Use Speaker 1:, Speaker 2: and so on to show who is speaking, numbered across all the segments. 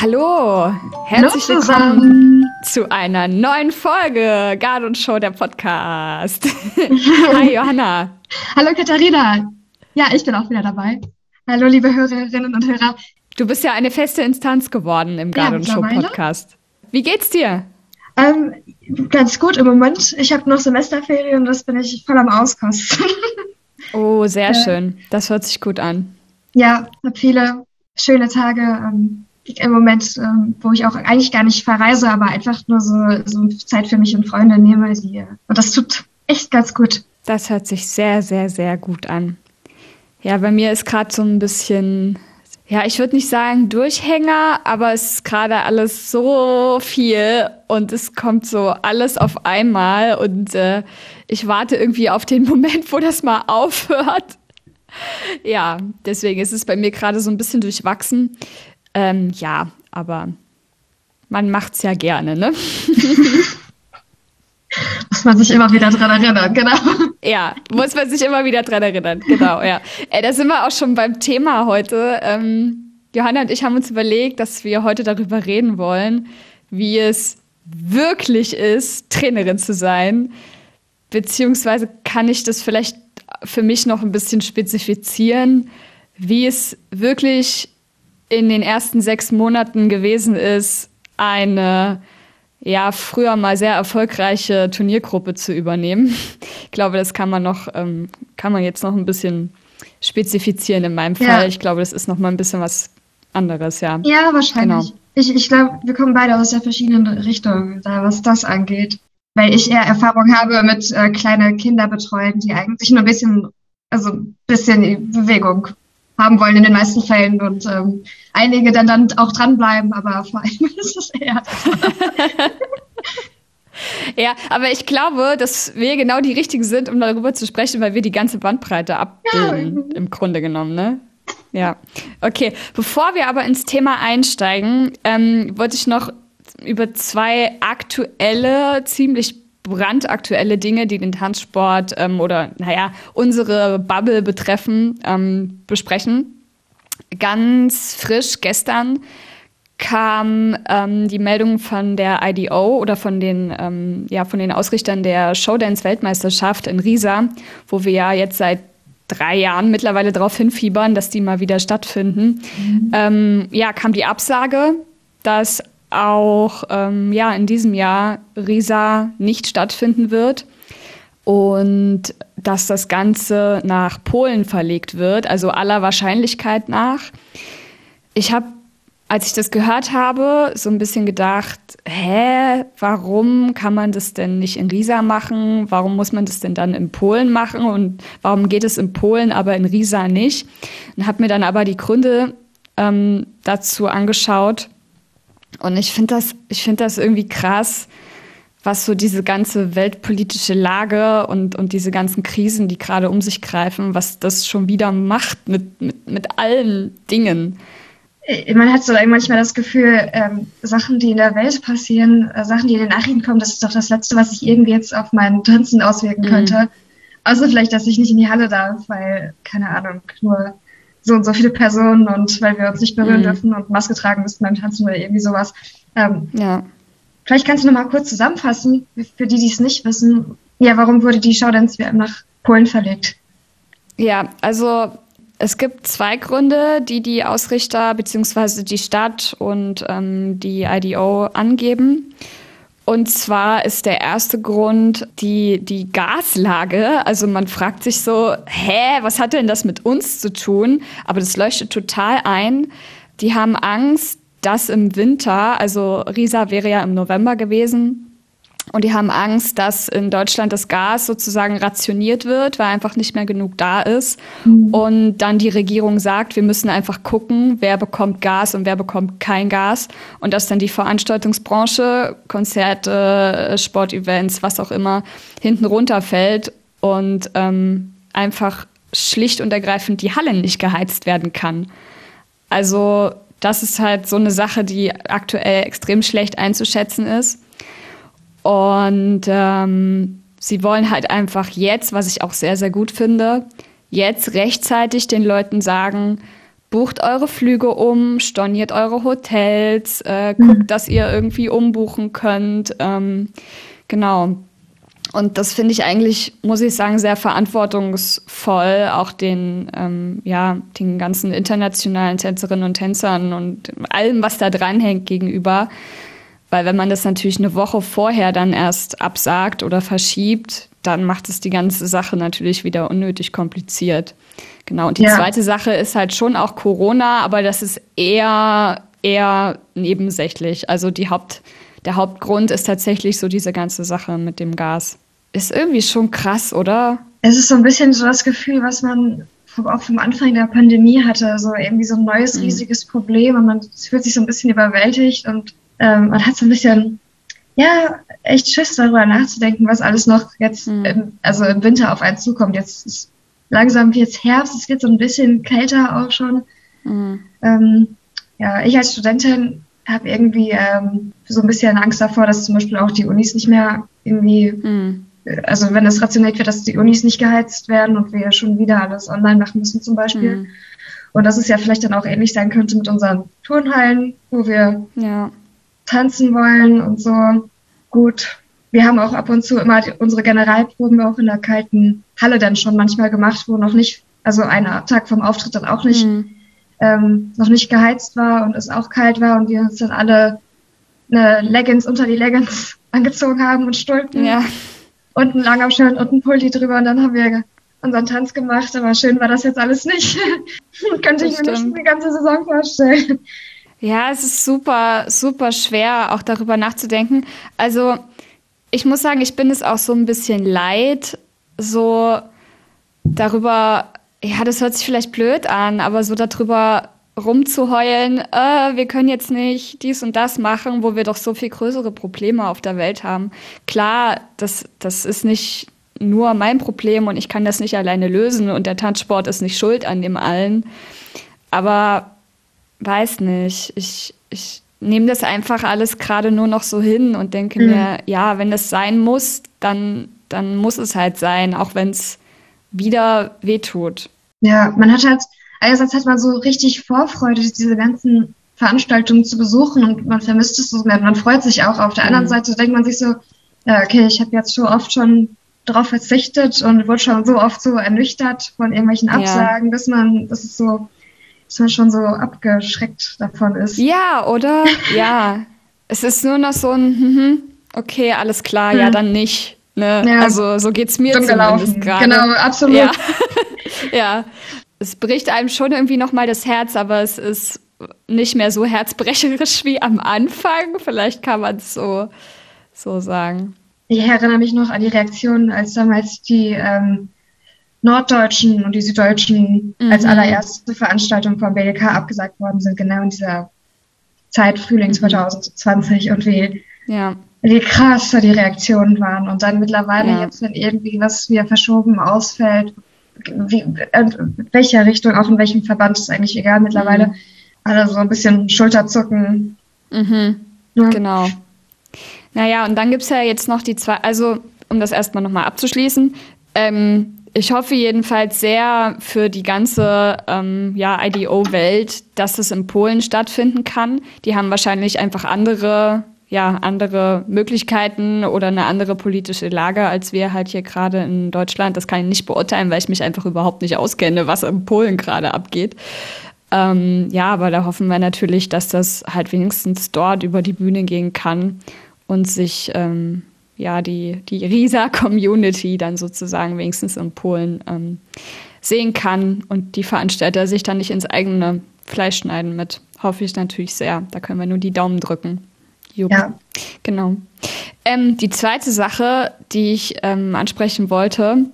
Speaker 1: Hallo, herzlich
Speaker 2: Hallo
Speaker 1: willkommen zu einer neuen Folge Gard und Show der Podcast. Hi Johanna.
Speaker 2: Hallo Katharina. Ja, ich bin auch wieder dabei. Hallo liebe Hörerinnen und Hörer.
Speaker 1: Du bist ja eine feste Instanz geworden im Gard
Speaker 2: Ja,
Speaker 1: und Show. Podcast. Wie geht's dir?
Speaker 2: Ähm, ganz gut im Moment. Ich habe noch Semesterferien und das bin ich voll am Auskosten.
Speaker 1: Oh, sehr
Speaker 2: Äh.
Speaker 1: schön. Das hört sich gut an.
Speaker 2: ja, habe viele schöne Tage ähm, im Moment, ähm, wo ich auch eigentlich gar nicht verreise, aber einfach nur so, so Zeit für mich und Freunde nehme. Die, und das tut echt ganz gut.
Speaker 1: Das hört sich sehr, sehr, sehr gut an. Ja, bei mir ist gerade so ein bisschen, ja, ich würde nicht sagen Durchhänger, aber es ist gerade alles so viel und es kommt so alles auf einmal und äh, ich warte irgendwie auf den Moment, wo das mal aufhört. Ja, deswegen ist es bei mir gerade so ein bisschen durchwachsen. Ähm, ja, aber man macht's ja gerne, ne?
Speaker 2: Muss man sich immer wieder dran erinnern, genau.
Speaker 1: Ja, muss man sich immer wieder dran erinnern. Genau, ja. Äh, da sind wir auch schon beim Thema heute. Ähm, Johanna und ich haben uns überlegt, dass wir heute darüber reden wollen, wie es wirklich ist, Trainerin zu sein. Beziehungsweise kann ich das vielleicht für mich noch ein bisschen spezifizieren, wie es wirklich in den ersten sechs Monaten gewesen ist, eine ja, früher mal sehr erfolgreiche Turniergruppe zu übernehmen. Ich glaube, das kann man noch, ähm, kann man jetzt noch ein bisschen spezifizieren in meinem Fall.
Speaker 2: Ja.
Speaker 1: Ich glaube, das ist noch mal ein bisschen was anderes, ja.
Speaker 2: Ja, wahrscheinlich.
Speaker 1: Genau.
Speaker 2: Ich, ich glaube, wir kommen beide aus sehr verschiedenen Richtungen, da was das angeht. Weil ich eher Erfahrung habe mit äh, kleine Kinder betreuen, die eigentlich nur ein bisschen, also ein bisschen Bewegung haben wollen in den meisten Fällen und ähm, einige dann dann auch dranbleiben, aber vor allem ist es eher
Speaker 1: Ja, aber ich glaube, dass wir genau die Richtigen sind, um darüber zu sprechen, weil wir die ganze Bandbreite abbilden, im Grunde genommen, ne? Ja. Okay, bevor wir aber ins Thema einsteigen, ähm, wollte ich noch über zwei aktuelle, ziemlich brandaktuelle Dinge, die den Tanzsport ähm, oder, naja, unsere Bubble betreffen, ähm, besprechen. Ganz frisch gestern kam ähm, die Meldung von der IDO oder von den, ähm, ja, von den Ausrichtern der Showdance-Weltmeisterschaft in Riesa, wo wir ja jetzt seit drei Jahren mittlerweile darauf hinfiebern, dass die mal wieder stattfinden. Ähm, ja, kam die Absage, dass auch ähm, ja, in diesem Jahr Riesa nicht stattfinden wird und dass das Ganze nach Polen verlegt wird, also aller Wahrscheinlichkeit nach. Ich habe, als ich das gehört habe, so ein bisschen gedacht, hä, warum kann man das denn nicht in Riesa machen? Warum muss man das denn dann in Polen machen? Und warum geht es in Polen, aber in Riesa nicht? Und habe mir dann aber die Gründe ähm, dazu angeschaut. Und ich finde das, ich finde das irgendwie krass, was so diese ganze weltpolitische Lage und, und diese ganzen Krisen, die gerade um sich greifen, was das schon wieder macht mit, mit, mit allen Dingen.
Speaker 2: Äh, Man hat so manchmal das Gefühl, ähm, Sachen, die in der Welt passieren, äh, Sachen, die in den Nachrichten kommen, das ist doch das Letzte, was sich irgendwie jetzt auf mein Tanzen auswirken
Speaker 1: Mhm.
Speaker 2: könnte. Außer vielleicht, dass ich nicht in die Halle darf, weil, keine Ahnung, nur so und so viele Personen und weil wir uns nicht berühren
Speaker 1: Mhm.
Speaker 2: dürfen und Maske tragen müssen beim Tanzen oder irgendwie sowas. Ähm,
Speaker 1: Ja.
Speaker 2: vielleicht kannst du noch mal kurz zusammenfassen, für die, die es nicht wissen. Ja, warum wurde die Showdance WM nach Polen verlegt?
Speaker 1: Ja, also es gibt zwei Gründe, die die Ausrichter bzw. die Stadt und ähm, die IDO angeben. Und zwar ist der erste Grund die, die Gaslage. Also man fragt sich so, hä, was hat denn das mit uns zu tun? Aber das leuchtet total ein. Die haben Angst, dass im Winter, also Riesa wäre ja im November gewesen, und die haben Angst, dass in Deutschland das Gas sozusagen rationiert wird, weil einfach nicht mehr genug da ist. Und dann die Regierung sagt, wir müssen einfach gucken, wer bekommt Gas und wer bekommt kein Gas. Und dass dann die Veranstaltungsbranche, Konzerte, Sportevents, was auch immer, hinten runterfällt und ähm, einfach schlicht und ergreifend die Halle nicht geheizt werden kann. Also das ist halt so eine Sache, die aktuell extrem schlecht einzuschätzen ist. Und ähm, sie wollen halt einfach jetzt, was ich auch sehr, sehr gut finde, jetzt rechtzeitig den Leuten sagen, bucht eure Flüge um, storniert eure Hotels, äh, guckt, mhm. dass ihr irgendwie umbuchen könnt. Ähm, genau. Und das finde ich eigentlich, muss ich sagen, sehr verantwortungsvoll, auch den, ähm, ja, den ganzen internationalen Tänzerinnen und Tänzern und allem, was da dranhängt, gegenüber. Weil wenn man das natürlich eine Woche vorher dann erst absagt oder verschiebt, dann macht es die ganze Sache natürlich wieder unnötig kompliziert. Genau. Und die ja. zweite Sache ist halt schon auch Corona, aber das ist eher, eher nebensächlich. Also die Haupt, der Hauptgrund ist tatsächlich so diese ganze Sache mit dem Gas. Ist irgendwie schon krass, oder?
Speaker 2: Es ist so ein bisschen so das Gefühl, was man auch vom Anfang der Pandemie hatte, so irgendwie so ein neues, mhm. riesiges Problem und man fühlt sich so ein bisschen überwältigt und ähm, man hat so ein bisschen, ja, echt Schiss darüber nachzudenken, was alles noch jetzt, mhm. im, also im Winter auf einen zukommt. Jetzt ist langsam jetzt Herbst, es wird so ein bisschen kälter auch schon. Mhm. Ähm, ja, ich als Studentin habe irgendwie ähm, so ein bisschen Angst davor, dass zum Beispiel auch die Unis nicht mehr irgendwie, mhm. also wenn es rationiert wird, dass die Unis nicht geheizt werden und wir schon wieder alles online machen müssen zum Beispiel. Mhm. Und dass es ja vielleicht dann auch ähnlich sein könnte mit unseren Turnhallen, wo wir ja. Tanzen wollen und so. Gut, wir haben auch ab und zu immer unsere Generalproben auch in der kalten Halle dann schon manchmal gemacht, wo noch nicht, also einen Tag vom Auftritt dann auch nicht, mhm. ähm, noch nicht geheizt war und es auch kalt war und wir uns dann alle eine Leggings unter die Leggings angezogen haben und Stulpen ja. und ein langer Shirt und ein Pulli drüber und dann haben wir unseren Tanz gemacht, aber schön war das jetzt alles nicht. Könnte ich mir nicht die ganze Saison vorstellen.
Speaker 1: Ja, es ist super, super schwer, auch darüber nachzudenken. Also, ich muss sagen, ich bin es auch so ein bisschen leid, so darüber, ja, das hört sich vielleicht blöd an, aber so darüber rumzuheulen, äh, wir können jetzt nicht dies und das machen, wo wir doch so viel größere Probleme auf der Welt haben. Klar, das, das ist nicht nur mein Problem und ich kann das nicht alleine lösen und der Tanzsport ist nicht schuld an dem allen. Aber weiß nicht, ich, ich nehme das einfach alles gerade nur noch so hin und denke mhm. mir, ja, wenn es sein muss, dann, dann muss es halt sein, auch wenn es wieder wehtut.
Speaker 2: Ja, man hat halt, einerseits hat man so richtig Vorfreude, diese ganzen Veranstaltungen zu besuchen und man vermisst es so mehr. Man freut sich auch. Auf der anderen mhm. Seite denkt man sich so, ja, okay, ich habe jetzt so oft schon darauf verzichtet und wurde schon so oft so ernüchtert von irgendwelchen Absagen, ja. dass man, das ist so, dass man schon so abgeschreckt davon ist.
Speaker 1: Ja, oder? ja. Es ist nur noch so ein, hm, okay, alles klar, hm. ja, dann nicht. Ne? Ja. Also so geht es mir zumindest gerade.
Speaker 2: Genau, absolut.
Speaker 1: Ja. ja. Es bricht einem schon irgendwie nochmal das Herz, aber es ist nicht mehr so herzbrecherisch wie am Anfang. Vielleicht kann man es so, so sagen.
Speaker 2: Ich erinnere mich noch an die Reaktion, als damals die ähm, Norddeutschen und die Süddeutschen mhm. als allererste Veranstaltung vom BDK abgesagt worden sind, genau in dieser Zeit, Frühling 2020 mhm. und wie, ja. wie krass da die Reaktionen waren. Und dann mittlerweile ja. jetzt, wenn irgendwie was wieder verschoben ausfällt, wie, in welcher Richtung, auch in welchem Verband, ist eigentlich egal mittlerweile, mhm. alle so ein bisschen Schulterzucken.
Speaker 1: Mhm. Ja. Genau. Naja, und dann gibt es ja jetzt noch die zwei, also um das erstmal nochmal abzuschließen, ähm, ich hoffe jedenfalls sehr für die ganze ähm, ja, IDO-Welt, dass es in Polen stattfinden kann. Die haben wahrscheinlich einfach andere, ja, andere Möglichkeiten oder eine andere politische Lage als wir halt hier gerade in Deutschland. Das kann ich nicht beurteilen, weil ich mich einfach überhaupt nicht auskenne, was in Polen gerade abgeht. Ähm, ja, aber da hoffen wir natürlich, dass das halt wenigstens dort über die Bühne gehen kann und sich ähm, ja, die, die Risa-Community dann sozusagen wenigstens in Polen ähm, sehen kann und die Veranstalter sich dann nicht ins eigene Fleisch schneiden mit. Hoffe ich natürlich sehr. Da können wir nur die Daumen drücken. Jupp. Ja. Genau. Ähm, die zweite Sache, die ich ähm, ansprechen wollte,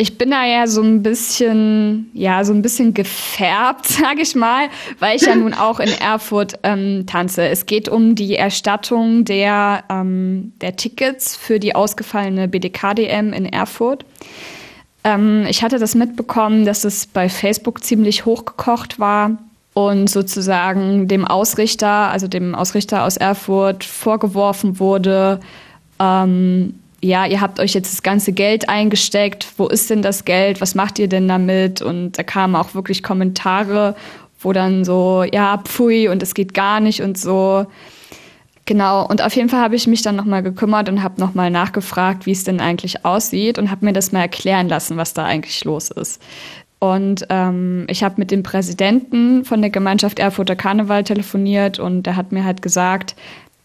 Speaker 1: ich bin da ja so ein bisschen, ja, so ein bisschen gefärbt, sage ich mal, weil ich ja nun auch in Erfurt ähm, tanze. Es geht um die Erstattung der, ähm, der Tickets für die ausgefallene BDKDM in Erfurt. Ähm, ich hatte das mitbekommen, dass es bei Facebook ziemlich hochgekocht war und sozusagen dem Ausrichter, also dem Ausrichter aus Erfurt, vorgeworfen wurde, ähm, ja, ihr habt euch jetzt das ganze Geld eingesteckt, wo ist denn das Geld, was macht ihr denn damit? Und da kamen auch wirklich Kommentare, wo dann so, ja, pfui und es geht gar nicht und so. Genau, und auf jeden Fall habe ich mich dann nochmal gekümmert und habe nochmal nachgefragt, wie es denn eigentlich aussieht und habe mir das mal erklären lassen, was da eigentlich los ist. Und ähm, ich habe mit dem Präsidenten von der Gemeinschaft Erfurter Karneval telefoniert und der hat mir halt gesagt,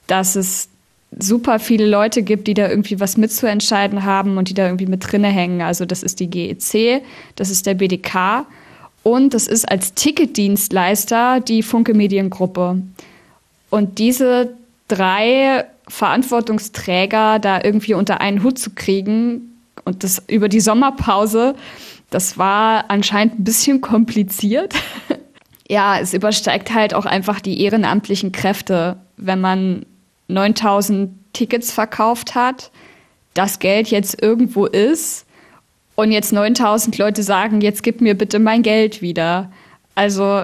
Speaker 1: dass es super viele Leute gibt, die da irgendwie was mitzuentscheiden haben und die da irgendwie mit drinne hängen. Also das ist die GEC, das ist der BDK und das ist als Ticketdienstleister die Funke Mediengruppe. Und diese drei Verantwortungsträger da irgendwie unter einen Hut zu kriegen und das über die Sommerpause, das war anscheinend ein bisschen kompliziert. ja, es übersteigt halt auch einfach die ehrenamtlichen Kräfte, wenn man 9000 Tickets verkauft hat, das Geld jetzt irgendwo ist und jetzt 9000 Leute sagen, jetzt gib mir bitte mein Geld wieder. Also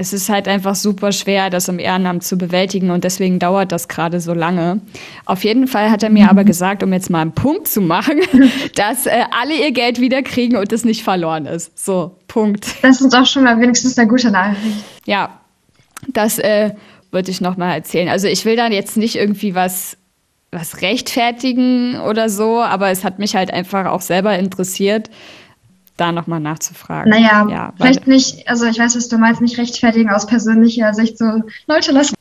Speaker 1: es ist halt einfach super schwer, das im Ehrenamt zu bewältigen und deswegen dauert das gerade so lange. Auf jeden Fall hat er mir aber gesagt, um jetzt mal einen Punkt zu machen, dass äh, alle ihr Geld wiederkriegen und es nicht verloren ist. So, Punkt.
Speaker 2: Das ist doch schon mal wenigstens eine gute Nachricht.
Speaker 1: Ja, das äh, würde ich noch mal erzählen. Also ich will da jetzt nicht irgendwie was was rechtfertigen oder so, aber es hat mich halt einfach auch selber interessiert, da nochmal nachzufragen.
Speaker 2: Naja, ja, vielleicht nicht, also ich weiß, was du meinst, nicht rechtfertigen aus persönlicher Sicht, so Leute, lass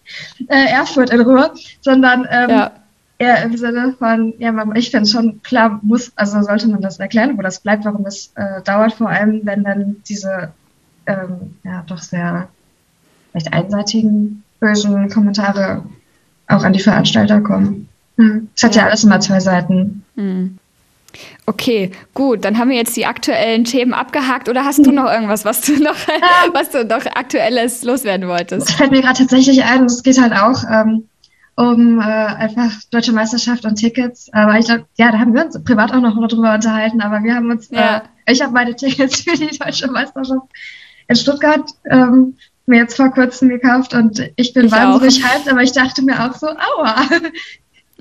Speaker 2: äh, Erfurt in Ruhe, sondern ähm, ja. eher im Sinne von, ja, ich finde schon klar, muss, also sollte man das erklären, wo das bleibt, warum das äh, dauert, vor allem, wenn dann diese, ähm, ja, doch sehr vielleicht einseitigen bösen Kommentare auch an die Veranstalter kommen. Hm. Es hat ja. alles immer zwei Seiten.
Speaker 1: Hm. Okay, gut, dann haben wir jetzt die aktuellen Themen abgehakt. Oder hast du noch irgendwas, was du noch, was du noch aktuelles loswerden wolltest?
Speaker 2: Das fällt mir gerade tatsächlich ein. Es geht halt auch ähm, um äh, einfach deutsche Meisterschaft und Tickets. Aber ich glaube, ja, da haben wir uns privat auch noch drüber unterhalten. Aber wir haben uns, ja. äh, ich habe meine Tickets für die deutsche Meisterschaft in Stuttgart ähm, mir jetzt vor kurzem gekauft und ich bin ich wahnsinnig hyped, aber ich dachte mir auch so, aua.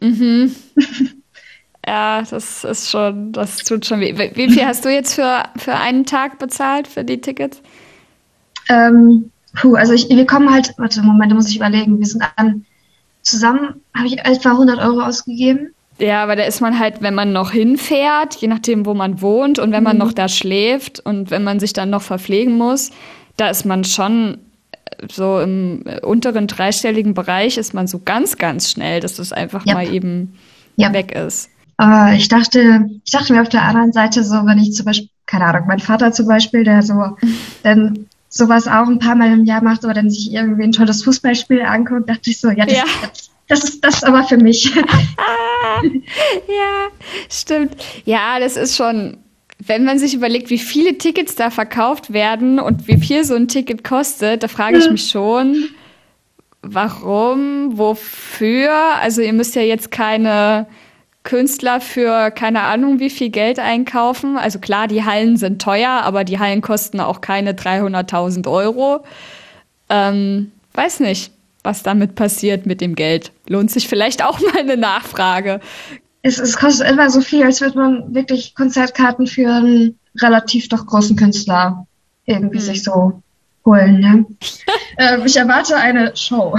Speaker 1: Mhm. Ja, das ist schon, das tut schon weh. Wie viel hast du jetzt für, für einen Tag bezahlt für die Tickets?
Speaker 2: Ähm, puh, also ich, wir kommen halt, warte, Moment, da muss ich überlegen. Wir sind an, zusammen habe ich etwa 100 Euro ausgegeben.
Speaker 1: Ja, aber da ist man halt, wenn man noch hinfährt, je nachdem, wo man wohnt und wenn man mhm. noch da schläft und wenn man sich dann noch verpflegen muss, da ist man schon so im unteren dreistelligen Bereich ist man so ganz, ganz schnell, dass das einfach yep. mal eben yep. weg ist.
Speaker 2: Aber ich dachte, ich dachte mir auf der anderen Seite so, wenn ich zum Beispiel, keine Ahnung, mein Vater zum Beispiel, der so dann sowas auch ein paar Mal im Jahr macht oder dann sich irgendwie ein tolles Fußballspiel anguckt, dachte ich so, ja, das, ja. das, das ist das aber für mich.
Speaker 1: ja, stimmt. Ja, das ist schon, wenn man sich überlegt, wie viele Tickets da verkauft werden und wie viel so ein Ticket kostet, da frage ich mich schon, warum, wofür? Also ihr müsst ja jetzt keine Künstler für keine Ahnung wie viel Geld einkaufen. Also klar, die Hallen sind teuer, aber die Hallen kosten auch keine 300.000 Euro. Ähm, weiß nicht, was damit passiert mit dem Geld. Lohnt sich vielleicht auch mal eine Nachfrage
Speaker 2: es, es kostet immer so viel, als würde man wirklich Konzertkarten für einen relativ doch großen Künstler irgendwie mhm. sich so holen. Ne? äh, ich erwarte eine Show.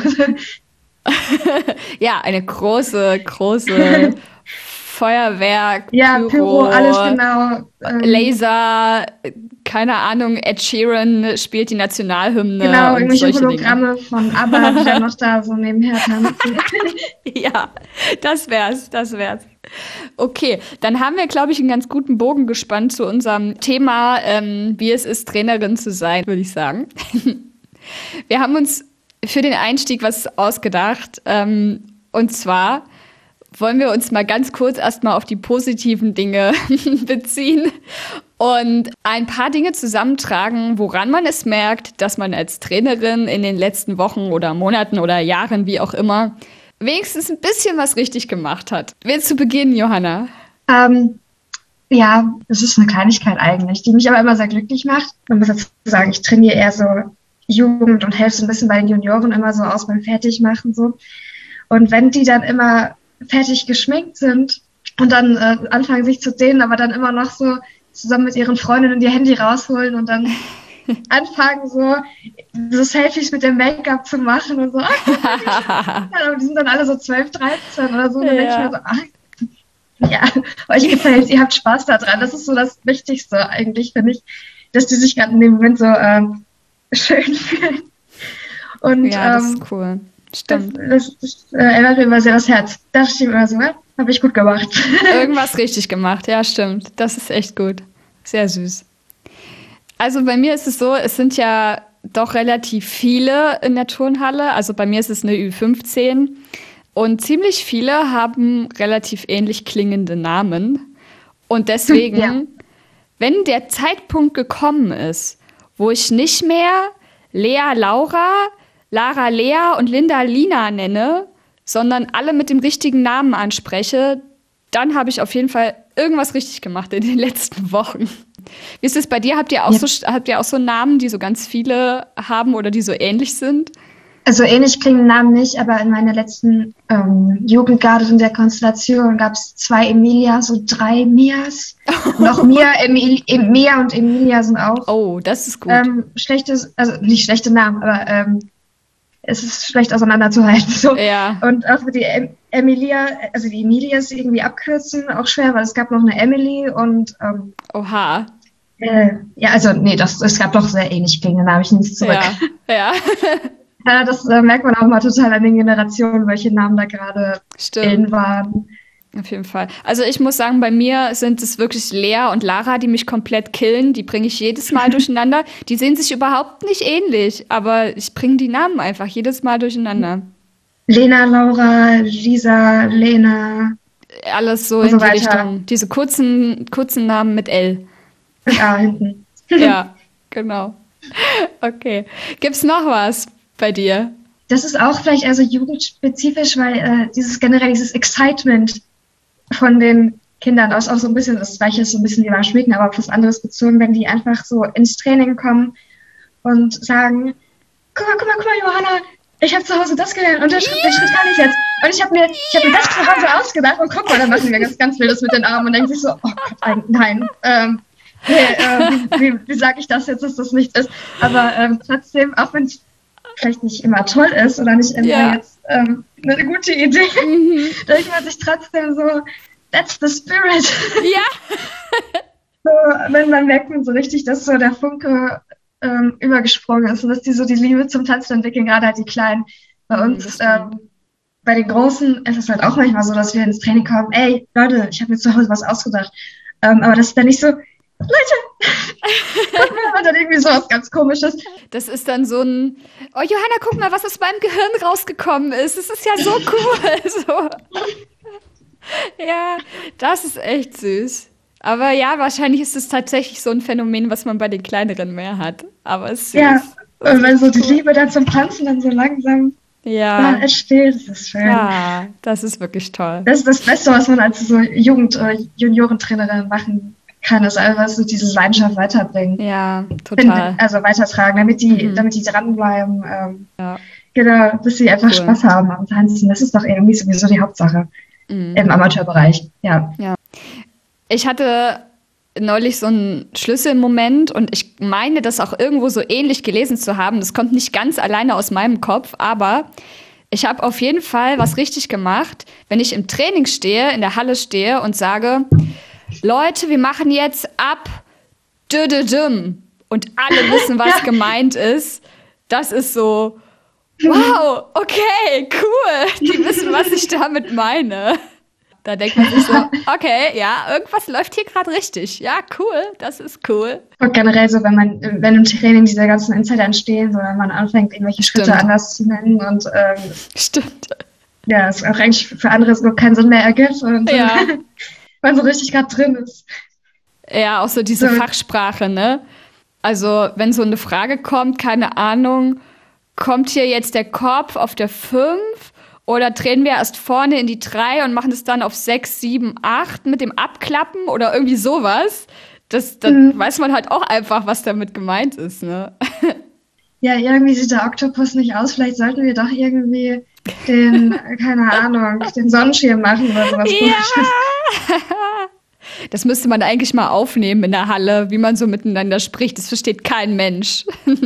Speaker 1: ja, eine große, große Feuerwerk,
Speaker 2: ja, Pyro, Pyro alles genau.
Speaker 1: Ähm, Laser, keine Ahnung, Ed Sheeran spielt die Nationalhymne.
Speaker 2: Genau, irgendwelche Hologramme Dinge. von ABBA, die dann noch da so nebenher tanzen.
Speaker 1: ja, das wär's, das wär's. Okay, dann haben wir, glaube ich, einen ganz guten Bogen gespannt zu unserem Thema, ähm, wie es ist, Trainerin zu sein, würde ich sagen. wir haben uns für den Einstieg was ausgedacht. Ähm, und zwar wollen wir uns mal ganz kurz erstmal auf die positiven Dinge beziehen und ein paar Dinge zusammentragen, woran man es merkt, dass man als Trainerin in den letzten Wochen oder Monaten oder Jahren, wie auch immer, wenigstens ein bisschen was richtig gemacht hat. Willst du beginnen, Johanna?
Speaker 2: Ähm, ja, das ist eine Kleinigkeit eigentlich, die mich aber immer sehr glücklich macht. Man muss dazu sagen, ich trainiere eher so Jugend und helfe so ein bisschen bei den Junioren immer so aus beim Fertigmachen so. Und wenn die dann immer fertig geschminkt sind, und dann äh, anfangen sich zu dehnen, aber dann immer noch so zusammen mit ihren Freundinnen ihr Handy rausholen und dann anfangen, so, so Selfies mit dem Make-up zu machen und so. Ach, die sind dann alle so 12, 13 oder so. Und dann ja. denke ich mir so, ach, ja, euch gefällt, ihr habt Spaß daran. Das ist so das Wichtigste eigentlich, finde ich, dass die sich gerade in dem Moment so ähm, schön fühlen. Und,
Speaker 1: ja, das ähm, ist cool. Stimmt.
Speaker 2: Das, das, das äh, erinnert mir immer sehr das Herz. Da dachte ich immer so, habe ich gut gemacht.
Speaker 1: Irgendwas richtig gemacht, ja, stimmt. Das ist echt gut. Sehr süß. Also bei mir ist es so, es sind ja doch relativ viele in der Turnhalle. Also bei mir ist es eine Ü15. Und ziemlich viele haben relativ ähnlich klingende Namen. Und deswegen, ja. wenn der Zeitpunkt gekommen ist, wo ich nicht mehr Lea Laura, Lara Lea und Linda Lina nenne, sondern alle mit dem richtigen Namen anspreche, dann habe ich auf jeden Fall irgendwas richtig gemacht in den letzten Wochen. Wie ist es bei dir? Habt ihr auch, ja. so, habt ihr auch so Namen, die so ganz viele haben oder die so ähnlich sind?
Speaker 2: Also ähnlich klingen Namen nicht, aber in meiner letzten ähm, Jugendgarde in der Konstellation gab es zwei Emilias und drei Mias. Noch Mia, Emil, Mia und Emilia sind auch.
Speaker 1: Oh, das ist gut.
Speaker 2: Ähm, schlechtes, also nicht schlechte Namen, aber ähm, es ist schlecht auseinanderzuhalten. So.
Speaker 1: Ja.
Speaker 2: Und auch die em Emilia, also die Emilia ist irgendwie abkürzen, auch schwer, weil es gab noch eine Emily und ähm,
Speaker 1: Oha.
Speaker 2: Äh, ja, also nee, das, es gab doch sehr ähnlich klingende Namen, ich nehme es zurück.
Speaker 1: Ja. ja.
Speaker 2: ja das äh, merkt man auch mal total an den Generationen, welche Namen da gerade in waren.
Speaker 1: Auf jeden Fall. Also ich muss sagen, bei mir sind es wirklich Lea und Lara, die mich komplett killen. Die bringe ich jedes Mal durcheinander. Die sehen sich überhaupt nicht ähnlich, aber ich bringe die Namen einfach jedes Mal durcheinander.
Speaker 2: Lena, Laura, Lisa, Lena.
Speaker 1: Alles so in so die weiter. Richtung. Diese kurzen, kurzen Namen mit L.
Speaker 2: Ja, hinten.
Speaker 1: ja, genau. Okay. Gibt's noch was bei dir?
Speaker 2: Das ist auch vielleicht also jugendspezifisch, weil äh, dieses generell dieses Excitement von den Kindern aus auch so ein bisschen, das gleiche ist so ein bisschen wie beim Schmieden, aber auf was anderes bezogen, wenn die einfach so ins Training kommen und sagen, guck mal, guck mal, guck mal, Johanna, ich habe zu Hause das gelernt und der Schritt, der Schritt kann ich jetzt. Und ich habe mir, ich hab mir das zu Hause ausgedacht und guck mal, dann machen wir ganz, ganz wildes mit den Armen und denken sich so, oh Gott, nein, ähm, nee, äh, wie, wie, wie sage ich das jetzt, dass das nicht ist. Aber ähm, trotzdem, auch wenn es vielleicht nicht immer toll ist oder nicht immer ja. jetzt ähm, eine gute Idee, mhm. denkt man sich trotzdem so, that's the spirit.
Speaker 1: Ja.
Speaker 2: so, wenn man merkt man so richtig, dass so der Funke ähm, übergesprungen ist und dass die so die Liebe zum Tanzen entwickeln, gerade halt die Kleinen. Bei mhm, uns, ähm, bei den Großen ist es halt auch manchmal so, dass wir ins Training kommen, ey, Leute, ich habe mir zu Hause was ausgedacht. Ähm, aber das ist dann nicht so, Leute! und dann irgendwie so was ganz komisches.
Speaker 1: Das ist dann so ein, oh Johanna, guck mal, was aus meinem Gehirn rausgekommen ist. Das ist ja so cool. so. Ja, das ist echt süß. Aber ja, wahrscheinlich ist es tatsächlich so ein Phänomen, was man bei den kleineren mehr hat. Aber es ist süß.
Speaker 2: Ja, und wenn so die Liebe dann zum Tanzen dann so langsam
Speaker 1: ja.
Speaker 2: entsteht, das ist schön.
Speaker 1: Ja, das ist wirklich toll.
Speaker 2: Das ist das Beste, was man als so Jugend- oder Juniorentrainerin machen kann, einfach so diese Leidenschaft weiterbringen.
Speaker 1: Ja, total.
Speaker 2: Also weitertragen, damit die, mhm. damit die dranbleiben. Ähm, ja. Genau, dass sie einfach cool. Spaß haben am Tanzen. Das ist doch irgendwie sowieso die Hauptsache mhm. im Amateurbereich. Ja.
Speaker 1: ja. Ich hatte neulich so einen Schlüsselmoment und ich meine, das auch irgendwo so ähnlich gelesen zu haben. Das kommt nicht ganz alleine aus meinem Kopf, aber ich habe auf jeden Fall was richtig gemacht, wenn ich im Training stehe, in der Halle stehe und sage, Leute, wir machen jetzt ab Dödödüm und alle wissen, was ja. gemeint ist. Das ist so, wow, okay, cool. Die wissen, was ich damit meine. Da denkt man sich so, okay, ja, irgendwas läuft hier gerade richtig. Ja, cool, das ist cool.
Speaker 2: Und generell so, wenn man, wenn im Training diese ganzen Insider entstehen, so wenn man anfängt, irgendwelche Schritte Stimmt. anders zu nennen und ähm,
Speaker 1: Stimmt.
Speaker 2: Ja, es auch eigentlich für andere so keinen Sinn mehr ergibt. Und, ja. man so richtig gerade drin ist.
Speaker 1: Ja, auch so diese so. Fachsprache, ne? Also, wenn so eine Frage kommt, keine Ahnung, kommt hier jetzt der Korb auf der 5 oder drehen wir erst vorne in die 3 und machen es dann auf 6, 7, 8 mit dem Abklappen oder irgendwie sowas? Das, dann mhm. weiß man halt auch einfach, was damit gemeint ist, ne?
Speaker 2: Ja, irgendwie sieht der Oktopus nicht aus. Vielleicht sollten wir doch irgendwie den, keine Ahnung, den Sonnenschirm machen oder sowas.
Speaker 1: Ja, Das müsste man eigentlich mal aufnehmen in der Halle, wie man so miteinander spricht. Das versteht kein Mensch.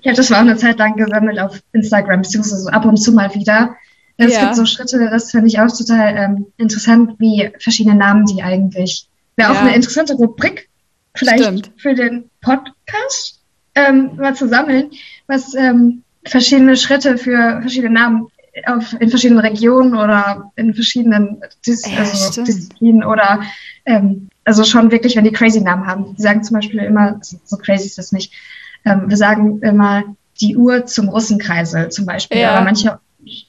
Speaker 2: Ich habe das mal auch eine Zeit lang gesammelt auf Instagram, beziehungsweise ab und zu mal wieder. Es ja. gibt so Schritte, das finde ich auch total ähm, interessant, wie verschiedene Namen die eigentlich. Wäre auch ja. eine interessante Rubrik, vielleicht Stimmt. für den Podcast, ähm, mal zu sammeln, was ähm, verschiedene Schritte für verschiedene Namen auf, in verschiedenen Regionen oder in verschiedenen Dis ja, also Disziplinen oder ähm, also schon wirklich, wenn die crazy Namen haben. Die sagen zum Beispiel immer, so crazy ist das nicht, ähm, wir sagen immer die Uhr zum Russenkreisel zum Beispiel. Ja. Aber manche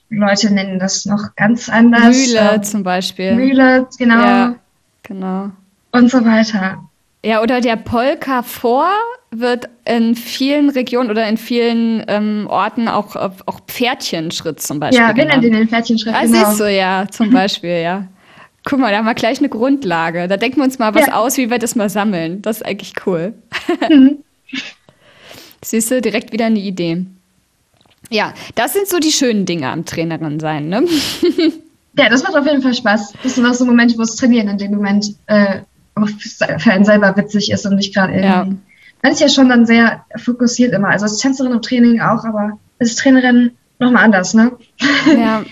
Speaker 2: Leute nennen das noch ganz anders.
Speaker 1: Mühle zum Beispiel.
Speaker 2: Mühle, genau.
Speaker 1: Ja, genau.
Speaker 2: Und so weiter.
Speaker 1: Ja, oder der Polka vor wird in vielen Regionen oder in vielen ähm, Orten auch, auch Pferdchenschritt zum Beispiel.
Speaker 2: Ja, wir nennen den Pferdchenschritt.
Speaker 1: Ah, genau. siehst du, ja, zum Beispiel, ja. Guck mal, da haben wir gleich eine Grundlage. Da denken wir uns mal was ja. aus, wie wir das mal sammeln. Das ist eigentlich cool. Mhm. Siehst du, direkt wieder eine Idee. Ja, das sind so die schönen Dinge am Trainerin sein, ne?
Speaker 2: ja, das macht auf jeden Fall Spaß. Das sind auch so Momente, wo es Trainieren in dem Moment äh, für einen selber witzig ist und nicht gerade irgendwie. Ja. Man ist ja schon dann sehr fokussiert immer. Also als Tänzerin im Training auch, aber als Trainerin nochmal anders, ne?
Speaker 1: Ja,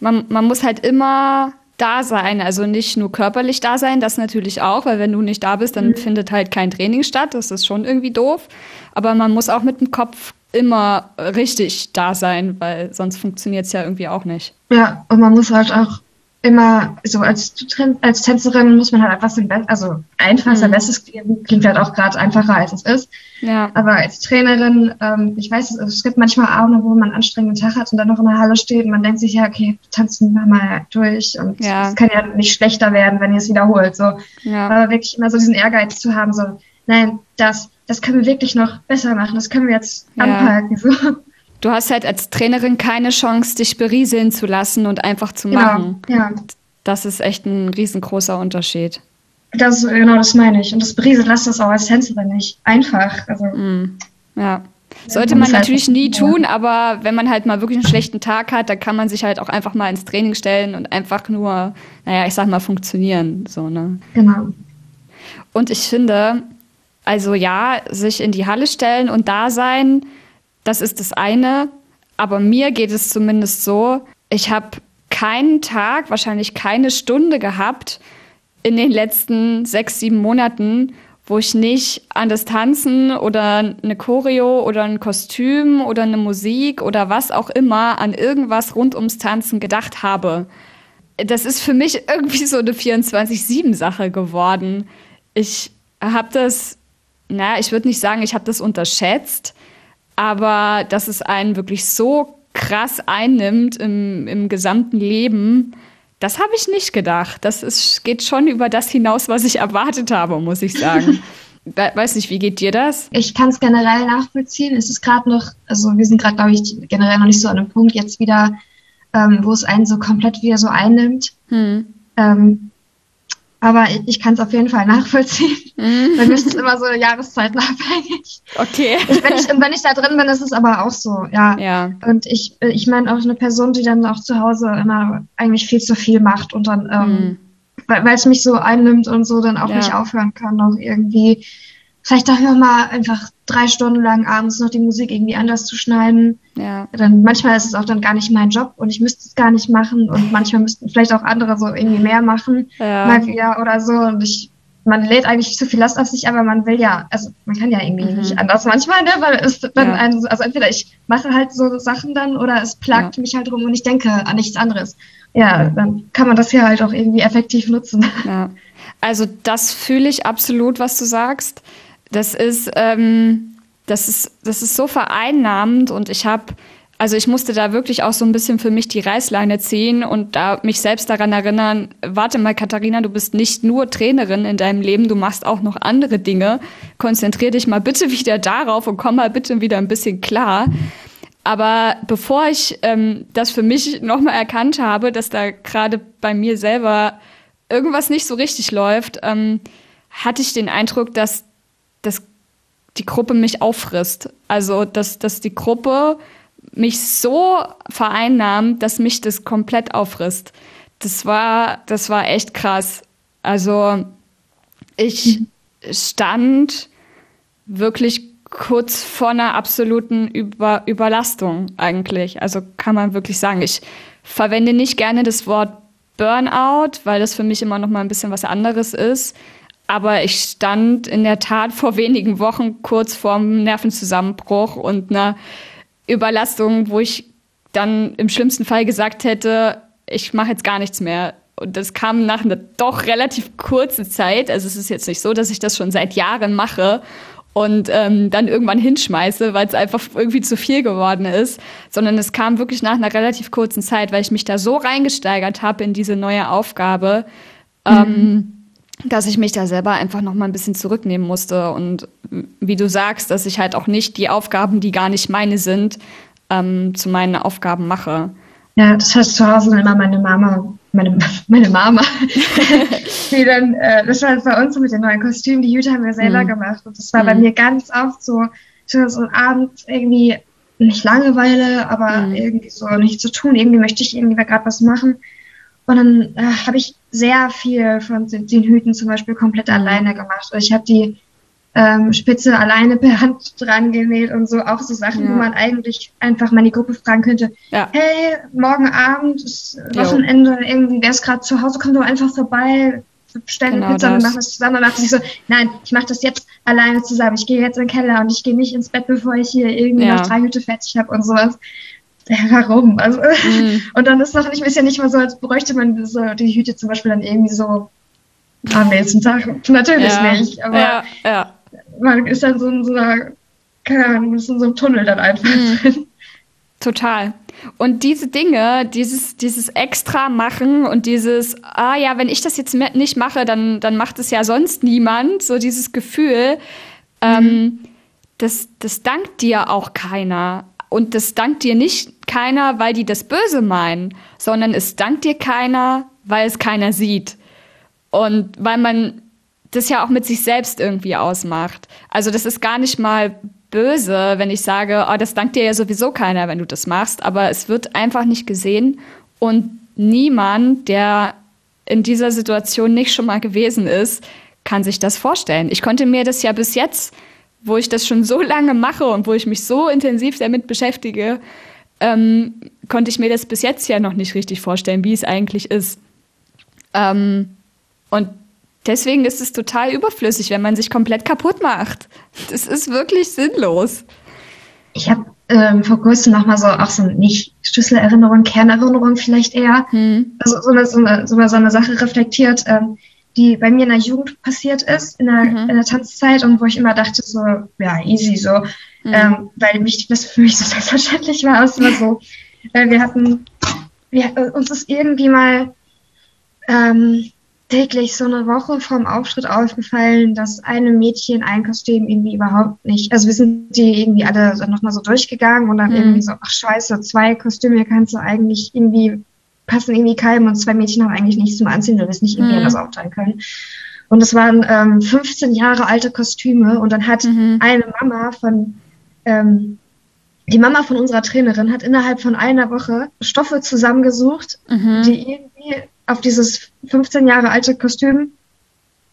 Speaker 1: man, man muss halt immer da sein, also nicht nur körperlich da sein, das natürlich auch, weil wenn du nicht da bist, dann mhm. findet halt kein Training statt, das ist schon irgendwie doof. Aber man muss auch mit dem Kopf immer richtig da sein, weil sonst funktioniert es ja irgendwie auch nicht.
Speaker 2: Ja, und man muss halt auch immer, so als, als Tänzerin muss man halt einfach sein Bestes, also einfach mhm. sein Bestes geben, klingt halt auch gerade einfacher als es ist. Ja. Aber als Trainerin, ähm, ich weiß, es, gibt manchmal Abende, wo man einen anstrengenden Tag hat und dann noch in der Halle steht und man denkt sich, ja, okay, tanzen wir mal durch und es ja. kann ja nicht schlechter werden, wenn ihr es wiederholt. So. Ja. Aber wirklich immer so diesen Ehrgeiz zu haben, so, nein, das, das können wir wirklich noch besser machen, das können wir jetzt anpacken. So.
Speaker 1: Du hast halt als Trainerin keine Chance, dich berieseln zu lassen und einfach zu genau, machen. Ja. Das ist echt ein riesengroßer Unterschied.
Speaker 2: Das, genau, das meine ich. Und das berieselt lasst das auch als Tänzerin nicht. Einfach. Also, mm,
Speaker 1: ja. Sollte man natürlich nie tun, aber wenn man halt mal wirklich einen schlechten Tag hat, dann kann man sich halt auch einfach mal ins Training stellen und einfach nur, naja, ich sag mal, funktionieren. So, ne?
Speaker 2: Genau.
Speaker 1: Und ich finde, also ja, sich in die Halle stellen und da sein, das ist das eine. Aber mir geht es zumindest so, ich habe keinen Tag, wahrscheinlich keine Stunde gehabt in den letzten sechs, sieben Monaten, wo ich nicht an das Tanzen oder eine Choreo oder ein Kostüm oder eine Musik oder was auch immer an irgendwas rund ums Tanzen gedacht habe. Das ist für mich irgendwie so eine 24-7-Sache geworden. Ich habe das, naja, ich würde nicht sagen, ich habe das unterschätzt, aber dass es einen wirklich so krass einnimmt im, im gesamten Leben, das habe ich nicht gedacht. Das ist, geht schon über das hinaus, was ich erwartet habe, muss ich sagen. Weiß nicht, wie geht dir das?
Speaker 2: Ich kann es generell nachvollziehen. Es ist gerade noch, also wir sind gerade, glaube ich, generell noch nicht so an einem Punkt jetzt wieder, ähm, wo es einen so komplett wieder so einnimmt. Hm. Ähm, aber ich kann es auf jeden Fall nachvollziehen. Mhm. Bei mir ist es immer so jahreszeitenabhängig.
Speaker 1: Okay.
Speaker 2: Ich, wenn, ich, wenn ich da drin bin, ist es aber auch so, ja. ja. Und ich, ich meine auch eine Person, die dann auch zu Hause immer eigentlich viel zu viel macht und dann, ähm, mhm. weil es mich so einnimmt und so, dann auch ja. nicht aufhören kann, noch irgendwie vielleicht auch mal einfach drei Stunden lang abends noch die Musik irgendwie anders zu schneiden. Ja. Dann manchmal ist es auch dann gar nicht mein Job und ich müsste es gar nicht machen und manchmal müssten vielleicht auch andere so irgendwie mehr machen, ja. mal wieder oder so und ich man lädt eigentlich zu viel Last auf sich, aber man will ja, also man kann ja irgendwie mhm. nicht anders manchmal, ne, weil es dann ja. ein, also entweder ich mache halt so Sachen dann oder es plagt ja. mich halt rum und ich denke an nichts anderes. Ja, dann kann man das ja halt auch irgendwie effektiv nutzen.
Speaker 1: Ja. Also das fühle ich absolut, was du sagst. Das ist, ähm, das ist, das ist so vereinnahmend und ich habe, also ich musste da wirklich auch so ein bisschen für mich die Reißleine ziehen und da mich selbst daran erinnern, warte mal, Katharina, du bist nicht nur Trainerin in deinem Leben, du machst auch noch andere Dinge. Konzentrier dich mal bitte wieder darauf und komm mal bitte wieder ein bisschen klar. Aber bevor ich ähm, das für mich nochmal erkannt habe, dass da gerade bei mir selber irgendwas nicht so richtig läuft, ähm, hatte ich den Eindruck, dass die Gruppe mich auffrisst. Also, dass, dass die Gruppe mich so vereinnahmt, dass mich das komplett auffrisst. das war, das war echt krass. Also ich stand wirklich kurz vor einer absoluten Über Überlastung eigentlich. Also kann man wirklich sagen. Ich verwende nicht gerne das Wort Burnout, weil das für mich immer noch mal ein bisschen was anderes ist. Aber ich stand in der Tat vor wenigen Wochen kurz vorm Nervenzusammenbruch und einer Überlastung, wo ich dann im schlimmsten Fall gesagt hätte, ich mache jetzt gar nichts mehr. Und das kam nach einer doch relativ kurzen Zeit. Also es ist jetzt nicht so, dass ich das schon seit Jahren mache und ähm, dann irgendwann hinschmeiße, weil es einfach irgendwie zu viel geworden ist, sondern es kam wirklich nach einer relativ kurzen Zeit, weil ich mich da so reingesteigert habe in diese neue Aufgabe, mhm. ähm, dass ich mich da selber einfach noch mal ein bisschen zurücknehmen musste und wie du sagst, dass ich halt auch nicht die Aufgaben, die gar nicht meine sind, ähm, zu meinen Aufgaben mache.
Speaker 2: Ja, das heißt zu Hause immer meine Mama, meine, meine Mama, die dann, äh, das war bei uns mit den neuen Kostümen, die Hüte haben wir selber mhm. gemacht und das war mhm. bei mir ganz oft so, so, so ein Abend irgendwie nicht Langeweile, aber mhm. irgendwie so nichts zu tun, irgendwie möchte ich irgendwie gerade was machen und dann äh, habe ich sehr viel von den, Hüten zum Beispiel komplett alleine gemacht. Also ich habe die ähm, Spitze alleine per Hand dran genäht und so auch so Sachen, ja. wo man eigentlich einfach mal die Gruppe fragen könnte, ja. hey, morgen Abend ist Wochenende, jo. irgendwie, wer ist gerade zu Hause, komm doch einfach vorbei, bestellen genau Pizza und machen das zusammen. Und macht sich so, nein, ich mache das jetzt alleine zusammen. Ich gehe jetzt in den Keller und ich gehe nicht ins Bett, bevor ich hier irgendwie ja. noch drei Hüte fertig habe und sowas. Ja, warum? Also, mm. und dann ist noch nicht, ist ja nicht mal so, als bräuchte man so die Hüte zum Beispiel dann irgendwie so am nächsten Tag. Natürlich ja. nicht, aber ja, ja man ist dann so in so einer, keine Ahnung, ist in so einem Tunnel dann einfach mhm. drin.
Speaker 1: Total. Und diese Dinge, dieses, dieses extra machen und dieses, ah ja, wenn ich das jetzt nicht mache, dann, dann macht es ja sonst niemand, so dieses Gefühl, ähm, mhm. ähm, das, das dankt dir auch keiner. Und das dankt dir nicht keiner, weil die das Böse meinen, sondern es dankt dir keiner, weil es keiner sieht. Und weil man das ja auch mit sich selbst irgendwie ausmacht. Also das ist gar nicht mal böse, wenn ich sage, oh, das dankt dir ja sowieso keiner, wenn du das machst, aber es wird einfach nicht gesehen und niemand, der in dieser Situation nicht schon mal gewesen ist, kann sich das vorstellen. Ich konnte mir das ja bis jetzt, wo ich das schon so lange mache und wo ich mich so intensiv damit beschäftige, ähm, konnte ich mir das bis jetzt ja noch nicht richtig vorstellen, wie es eigentlich ist. Ähm, und Deswegen ist es total überflüssig, wenn man sich komplett kaputt macht. Das ist wirklich sinnlos.
Speaker 2: Ich habe ähm, vor kurzem nochmal so, auch so nicht Schlüsselerinnerung, Kernerinnerung vielleicht eher, hm. also so eine, so, eine, so, eine, Sache reflektiert, ähm, die bei mir in der Jugend passiert ist, in der, mhm. in der Tanzzeit und wo ich immer dachte so, ja, easy so, mhm. ähm, weil mich, das für mich so selbstverständlich war, es war so, weil wir hatten, wir, uns ist irgendwie mal ähm, täglich so eine Woche vorm Auftritt aufgefallen, dass einem Mädchen ein Kostüm irgendwie überhaupt nicht, also wir sind die irgendwie alle nochmal so durchgegangen und dann mhm. irgendwie so, ach scheiße, zwei Kostüme kannst du eigentlich irgendwie, passen irgendwie keinem und zwei Mädchen haben eigentlich nichts zum Anziehen, du wirst nicht irgendwie mhm. anders aufteilen können. Und es waren ähm, 15 Jahre alte Kostüme und dann hat mhm. eine Mama von, ähm, die Mama von unserer Trainerin hat innerhalb von einer Woche Stoffe zusammengesucht, mhm. die irgendwie auf dieses 15 Jahre alte Kostüm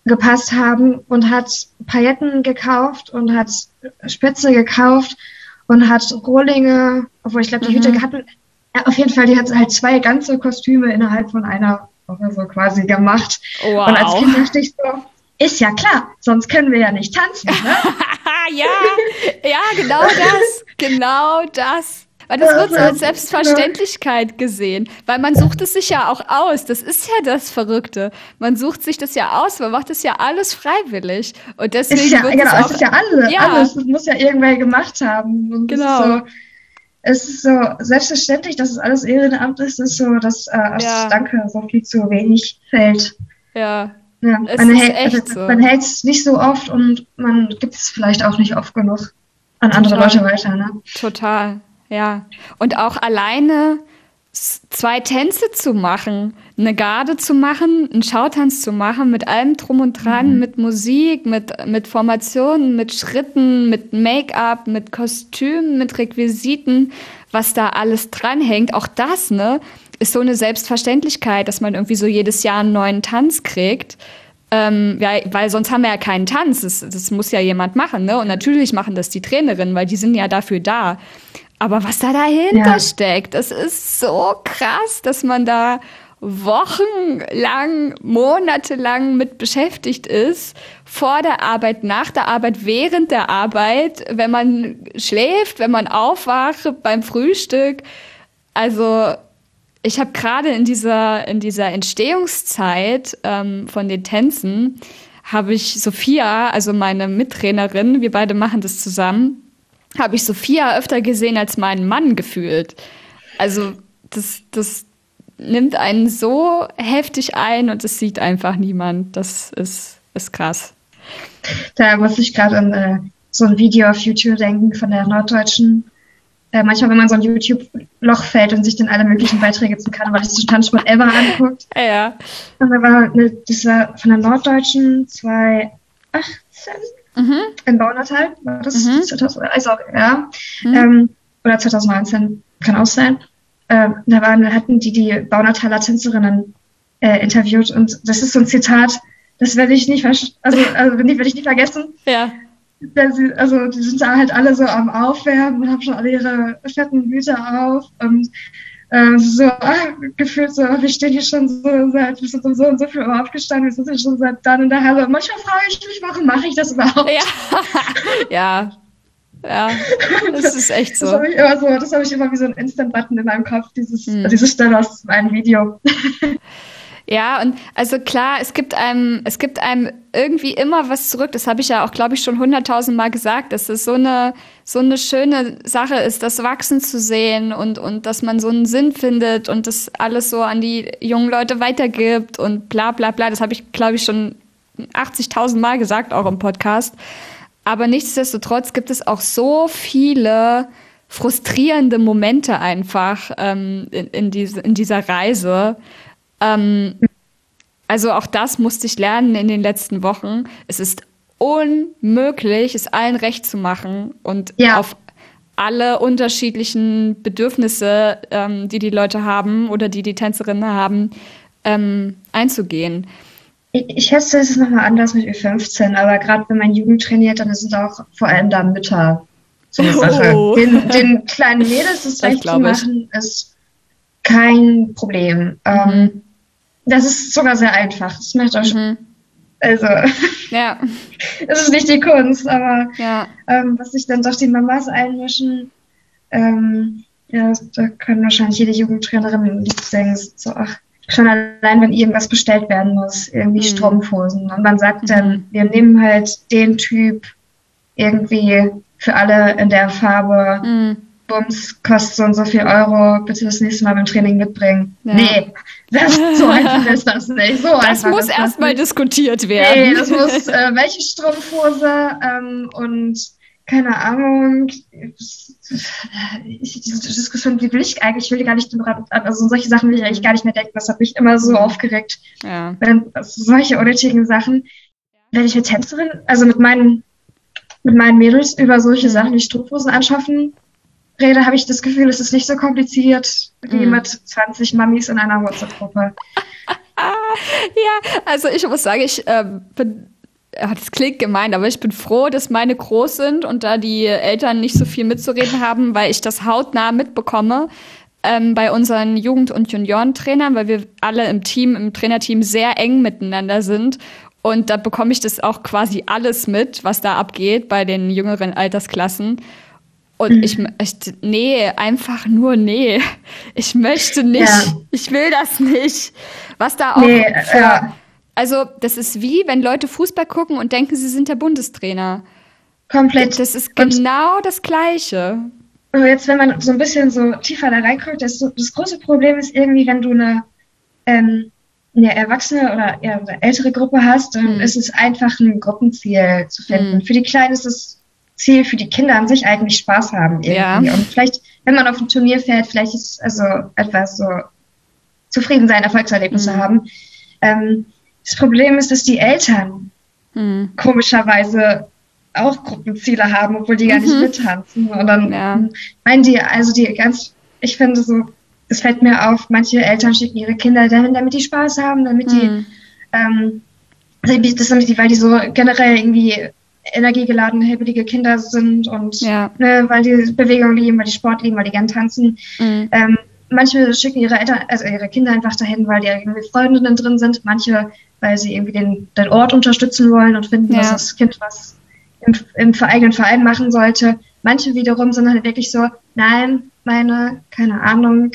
Speaker 2: gepasst haben und hat Pailletten gekauft und hat Spitze gekauft und hat Rohlinge, obwohl ich glaube, die mhm. Hüte hatten, ja, auf jeden Fall, die hat halt zwei ganze Kostüme innerhalb von einer Woche so quasi gemacht. Wow. Und als Kind dachte ich so, ist ja klar, sonst können wir ja nicht tanzen. Ne?
Speaker 1: ja, ja, genau das, genau das. Weil das wird so als Selbstverständlichkeit gesehen. Weil man sucht es sich ja auch aus. Das ist ja das Verrückte. Man sucht sich das ja aus, man macht es ja alles freiwillig. Und deswegen
Speaker 2: ist ja,
Speaker 1: wird
Speaker 2: genau, es, auch, es ist ja alles, ja. alles. Das muss ja irgendwer gemacht haben. Und genau. Es ist, so, selbstverständlich, dass es alles Ehrenamt ist, ist so, dass äh, ja. Danke so viel zu wenig fällt.
Speaker 1: Ja,
Speaker 2: ja, es man, hält, echt so. man hält es nicht so oft und man gibt es vielleicht auch nicht oft genug an andere Leute weiter. Ne?
Speaker 1: Total. Ja, und auch alleine zwei Tänze zu machen, eine Garde zu machen, einen Schautanz zu machen, mit allem drum und dran, mhm. mit Musik, mit, mit Formationen, mit Schritten, mit Make-up, mit Kostümen, mit Requisiten, was da alles dranhängt. Auch das, ne? ist so eine Selbstverständlichkeit, dass man irgendwie so jedes Jahr einen neuen Tanz kriegt. Ähm, ja, weil sonst haben wir ja keinen Tanz. Das, das muss ja jemand machen, ne? Und natürlich machen das die Trainerinnen, weil die sind ja dafür da. Aber was da dahinter ja. steckt, das ist so krass, dass man da wochenlang, monatelang mit beschäftigt ist, vor der Arbeit, nach der Arbeit, während der Arbeit, wenn man schläft, wenn man aufwacht, beim Frühstück. Also ich habe gerade in dieser, in dieser Entstehungszeit ähm, von den Tänzen, habe ich Sophia, also meine Mittrainerin, wir beide machen das zusammen, habe ich Sophia öfter gesehen als meinen Mann gefühlt. Also das, das nimmt einen so heftig ein und es sieht einfach niemand. Das ist, ist krass.
Speaker 2: Da muss ich gerade an äh, so ein Video auf YouTube denken von der Norddeutschen. Äh, manchmal, wenn man so ein YouTube-Loch fällt und sich dann alle möglichen Beiträge zum karnevalistischen Tanzsport ever anguckt.
Speaker 1: Ja.
Speaker 2: Und da war eine, das war von der Norddeutschen 2018 mhm. in Baunatal. War das mhm. 2000, also, ja. Mhm. Ähm, oder 2019, kann auch sein äh, da waren, hatten die die Baunataler Tänzerinnen äh, interviewt und das ist so ein Zitat, das werde ich nicht, also, also werde ich nicht vergessen.
Speaker 1: Ja.
Speaker 2: Sie, also die sind da halt alle so am Aufwärmen und haben schon alle ihre fetten Hüte auf und äh, so ah, gefühlt so, wir stehen hier schon so seit, wir sind um so und so viel Uhr aufgestanden, wir sind hier schon seit dann in der Halle. Manchmal frage ich mich, warum mache ich das überhaupt?
Speaker 1: Ja, ja ja, das ist echt so.
Speaker 2: Das habe ich immer so, das habe ich immer wie so ein Instant-Button in meinem Kopf, dieses, hm. diese Stelle aus meinem Video.
Speaker 1: Ja, und also klar, es gibt einem, es gibt einem irgendwie immer was zurück. Das habe ich ja auch, glaube ich, schon hunderttausend Mal gesagt, dass es so eine, so eine schöne Sache ist, das Wachsen zu sehen und, und dass man so einen Sinn findet und das alles so an die jungen Leute weitergibt und bla bla bla. Das habe ich, glaube ich, schon 80.000 Mal gesagt, auch im Podcast. Aber nichtsdestotrotz gibt es auch so viele frustrierende Momente einfach ähm, in, in, diese, in dieser Reise. Ähm, also auch das musste ich lernen in den letzten Wochen. Es ist unmöglich, es allen recht zu machen und ja. auf alle unterschiedlichen Bedürfnisse, ähm, die die Leute haben oder die die Tänzerinnen haben, ähm, einzugehen.
Speaker 2: Ich, ich schätze, es ist nochmal anders mit Ü15, aber gerade wenn man Jugend trainiert, dann sind auch vor allem da Mütter so eine Sache. Oh. Den, den, kleinen Mädels das recht zu machen, ist kein Problem. Ähm, mhm. Ähm, das ist sogar sehr einfach. Das macht auch mhm. Also, ja. es ist nicht die Kunst, aber ja. ähm, was sich dann doch die Mamas einmischen, ähm, ja, da können wahrscheinlich jede Jugendtrainerin denken, so, ach, schon allein, wenn irgendwas bestellt werden muss, irgendwie mhm. Strumpfhosen. Und man sagt dann, mhm. wir nehmen halt den Typ irgendwie für alle in der Farbe. Mhm. Bums kostet so und so viel Euro, bitte das nächste Mal beim Training mitbringen. Ja. Nee, das, so einfach ist das nicht. So
Speaker 1: das muss erstmal diskutiert werden.
Speaker 2: Nee, das muss, äh, welche Strumpfhose ähm, und keine Ahnung, ich, diese Diskussion, wie will ich eigentlich, ich will gar nicht, also solche Sachen will ich eigentlich gar nicht mehr denken, das hat mich immer so aufgeregt. Ja. Wenn, also solche unnötigen Sachen, wenn ich mit Tänzerin, also mit meinen, mit meinen Mädels über solche Sachen wie Strumpfhosen anschaffen rede, habe ich das Gefühl, es ist nicht so kompliziert wie mhm. mit 20 Mamis in einer WhatsApp-Gruppe.
Speaker 1: ja, also ich muss sagen, ich äh, bin das klingt gemein, aber ich bin froh, dass meine groß sind und da die Eltern nicht so viel mitzureden haben, weil ich das hautnah mitbekomme ähm, bei unseren Jugend- und Juniorentrainern, weil wir alle im Team, im Trainerteam sehr eng miteinander sind. Und da bekomme ich das auch quasi alles mit, was da abgeht bei den jüngeren Altersklassen. Und mhm. ich, ich, nee, einfach nur nee. Ich möchte nicht. Ja. Ich will das nicht. Was da auch nee, für, ja also, das ist wie, wenn Leute Fußball gucken und denken, sie sind der Bundestrainer.
Speaker 2: Komplett.
Speaker 1: Das ist genau und das Gleiche.
Speaker 2: Jetzt, wenn man so ein bisschen so tiefer da reinguckt, das, das große Problem ist irgendwie, wenn du eine, ähm, eine erwachsene oder eher eine ältere Gruppe hast, dann mhm. ist es einfach ein Gruppenziel zu finden. Mhm. Für die Kleinen ist das Ziel, für die Kinder an sich eigentlich Spaß haben irgendwie. Ja. Und vielleicht, wenn man auf ein Turnier fährt, vielleicht ist also etwas so zufrieden sein, Erfolgserlebnisse mhm. haben. Ähm, das Problem ist, dass die Eltern mhm. komischerweise auch Gruppenziele haben, obwohl die gar nicht mhm. mittanzen. Und dann ja. meinen die, also die ganz, ich finde so, es fällt mir auf, manche Eltern schicken ihre Kinder dahin, damit die Spaß haben, damit die, mhm. ähm, das, damit die, weil die so generell irgendwie energiegeladene, heblige Kinder sind und ja. ne, weil die Bewegung lieben, weil die Sport lieben, weil die gern tanzen. Mhm. Ähm, manche schicken ihre Eltern, also ihre Kinder einfach dahin, weil die irgendwie Freundinnen drin sind. Manche, weil sie irgendwie den, den Ort unterstützen wollen und finden, ja. dass das Kind was im, im eigenen Verein machen sollte. Manche wiederum sind halt wirklich so, nein, meine, keine Ahnung,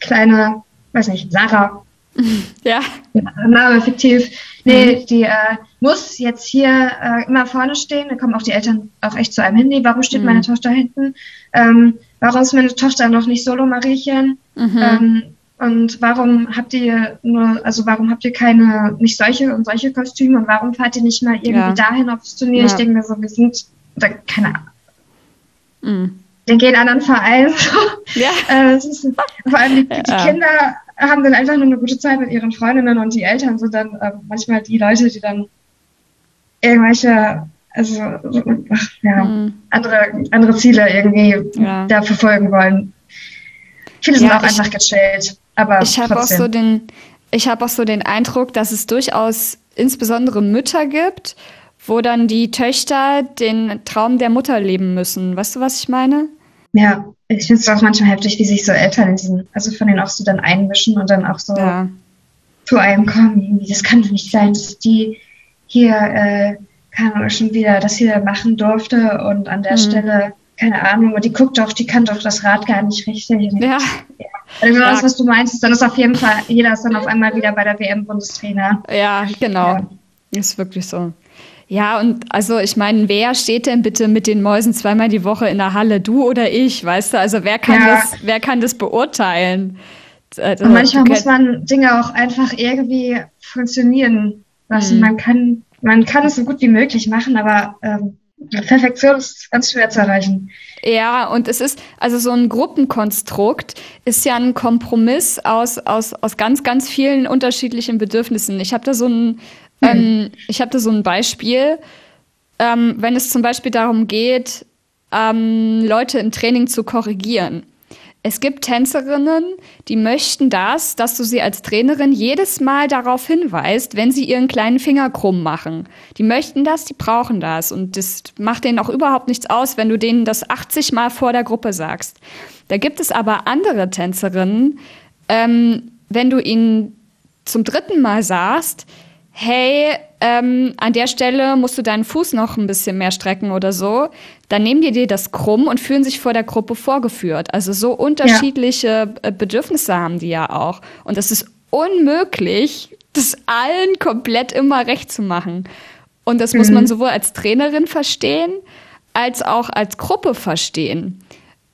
Speaker 2: kleine, weiß nicht, Sarah.
Speaker 1: Ja.
Speaker 2: Name fiktiv. Nee, mhm. die äh, muss jetzt hier äh, immer vorne stehen. Da kommen auch die Eltern auch echt zu einem hin. Nee, warum steht mhm. meine Tochter hinten? Ähm, warum ist meine Tochter noch nicht Solo-Mariechen? Mhm. Ähm, und warum habt ihr nur, also warum habt ihr keine, nicht solche und solche Kostüme und warum fahrt ihr nicht mal irgendwie ja. dahin aufs Turnier? Ja. Ich denke mir so, wir sind, oder keine Ahnung. Mhm. Wir gehen anderen Verein. Ja. äh, ist, vor allem die, die ja. Kinder haben dann einfach nur eine gute Zeit mit ihren Freundinnen und die Eltern sind dann äh, manchmal die Leute, die dann irgendwelche, also ach, ja, mhm. andere, andere Ziele irgendwie ja. da verfolgen wollen. Viele sind auch ich, einfach gechillt, aber
Speaker 1: ich habe auch so den, ich habe auch so den Eindruck, dass es durchaus insbesondere Mütter gibt, wo dann die Töchter den Traum der Mutter leben müssen. Weißt du, was ich meine?
Speaker 2: Ja, ich finde es auch manchmal heftig, wie sich so Eltern in diesen, also von denen auch so dann einmischen und dann auch so ja. zu einem kommen. Das kann doch nicht sein, dass die hier, äh, Ahnung, schon wieder das hier machen durfte und an der mhm. Stelle, keine Ahnung, und die guckt doch, die kann doch das Rad gar nicht richtig. Ja. ja. Also genau das, was du meinst, dann ist auf jeden Fall, jeder ist dann auf einmal wieder bei der WM-Bundestrainer.
Speaker 1: Ja, genau. Ja. Ist wirklich so. Ja, und also ich meine, wer steht denn bitte mit den Mäusen zweimal die Woche in der Halle? Du oder ich, weißt du? Also wer kann ja. das, wer kann das beurteilen?
Speaker 2: Also, und manchmal muss man Dinge auch einfach irgendwie funktionieren lassen. Mhm. Man kann, man kann es so gut wie möglich machen, aber ähm, Perfektion ist ganz schwer zu erreichen.
Speaker 1: Ja, und es ist, also so ein Gruppenkonstrukt ist ja ein Kompromiss aus, aus, aus ganz, ganz vielen unterschiedlichen Bedürfnissen. Ich habe da so ein, hm. Ähm, ich habe da so ein Beispiel, ähm, wenn es zum Beispiel darum geht, ähm, Leute im Training zu korrigieren. Es gibt Tänzerinnen, die möchten das, dass du sie als Trainerin jedes Mal darauf hinweist, wenn sie ihren kleinen Finger krumm machen. Die möchten das, die brauchen das. Und das macht denen auch überhaupt nichts aus, wenn du denen das 80 Mal vor der Gruppe sagst. Da gibt es aber andere Tänzerinnen, ähm, wenn du ihnen zum dritten Mal sagst, hey, ähm, an der Stelle musst du deinen Fuß noch ein bisschen mehr strecken oder so, dann nehmen die dir das krumm und fühlen sich vor der Gruppe vorgeführt. Also so unterschiedliche ja. Äh, Bedürfnisse haben die ja auch. Und es ist unmöglich, das allen komplett immer recht zu machen. Und das mhm. muss man sowohl als Trainerin verstehen, als auch als Gruppe verstehen.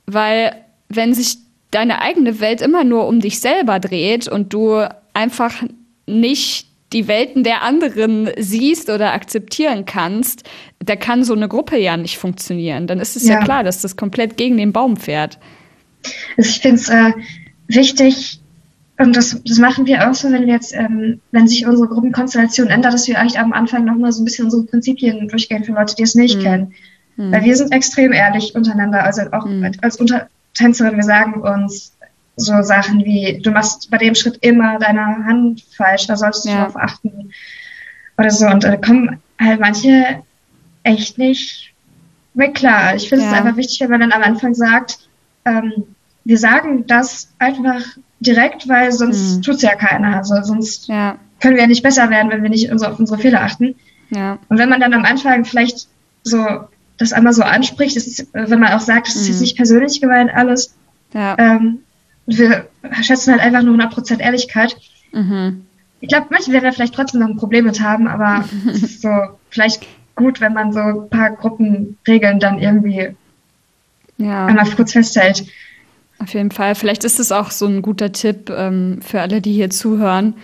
Speaker 1: Weil wenn sich deine eigene Welt immer nur um dich selber dreht und du einfach nicht die Welten der anderen siehst oder akzeptieren kannst, da kann so eine Gruppe ja nicht funktionieren. Dann ist es ja, ja klar, dass das komplett gegen den Baum fährt.
Speaker 2: Also ich finde es äh, wichtig, und das, das machen wir auch so, wenn wir jetzt, ähm, wenn sich unsere Gruppenkonstellation ändert, dass wir eigentlich am Anfang nochmal so ein bisschen unsere Prinzipien durchgehen für Leute, die es nicht mhm. kennen. Mhm. Weil wir sind extrem ehrlich untereinander, also auch mhm. als Untertänzerin, wir sagen uns, so Sachen wie, du machst bei dem Schritt immer deine Hand falsch, da solltest du ja. darauf achten. Oder so. Und da kommen halt manche echt nicht mit klar. Ich finde ja. es einfach wichtig, wenn man dann am Anfang sagt, ähm, wir sagen das einfach direkt, weil sonst mhm. tut es ja keiner. Also sonst ja. können wir ja nicht besser werden, wenn wir nicht auf unsere Fehler achten. Ja. Und wenn man dann am Anfang vielleicht so das einmal so anspricht, ist, wenn man auch sagt, es ist jetzt mhm. nicht persönlich gemeint alles, ja. ähm, wir schätzen halt einfach nur 100% Ehrlichkeit. Mhm. Ich glaube, manche werden vielleicht trotzdem noch ein Problem mit haben, aber es ist so vielleicht gut, wenn man so ein paar Gruppenregeln dann irgendwie ja. einmal kurz festhält.
Speaker 1: Auf jeden Fall. Vielleicht ist es auch so ein guter Tipp ähm, für alle, die hier zuhören,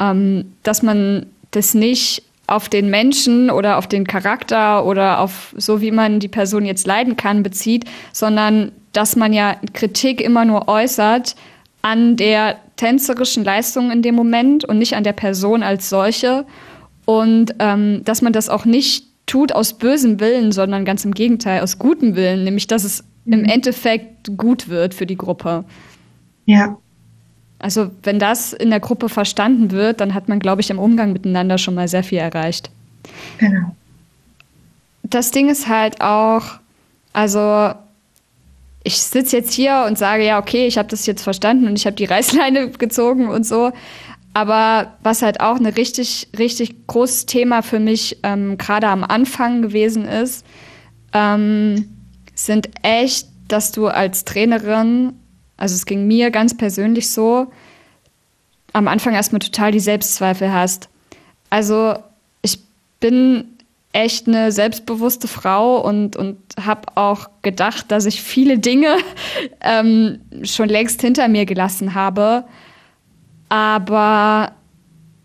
Speaker 1: ähm, dass man das nicht auf den Menschen oder auf den Charakter oder auf so, wie man die Person jetzt leiden kann, bezieht, sondern dass man ja Kritik immer nur äußert an der tänzerischen Leistung in dem Moment und nicht an der Person als solche. Und ähm, dass man das auch nicht tut aus bösem Willen, sondern ganz im Gegenteil, aus gutem Willen, nämlich dass es im mhm. Endeffekt gut wird für die Gruppe.
Speaker 2: Ja.
Speaker 1: Also wenn das in der Gruppe verstanden wird, dann hat man, glaube ich, im Umgang miteinander schon mal sehr viel erreicht.
Speaker 2: Genau.
Speaker 1: Das Ding ist halt auch, also ich sitze jetzt hier und sage, ja, okay, ich habe das jetzt verstanden und ich habe die Reißleine gezogen und so. Aber was halt auch ein richtig, richtig großes Thema für mich ähm, gerade am Anfang gewesen ist, ähm, sind echt, dass du als Trainerin, also es ging mir ganz persönlich so, am Anfang erstmal total die Selbstzweifel hast. Also ich bin echt eine selbstbewusste Frau und, und habe auch gedacht, dass ich viele Dinge ähm, schon längst hinter mir gelassen habe. Aber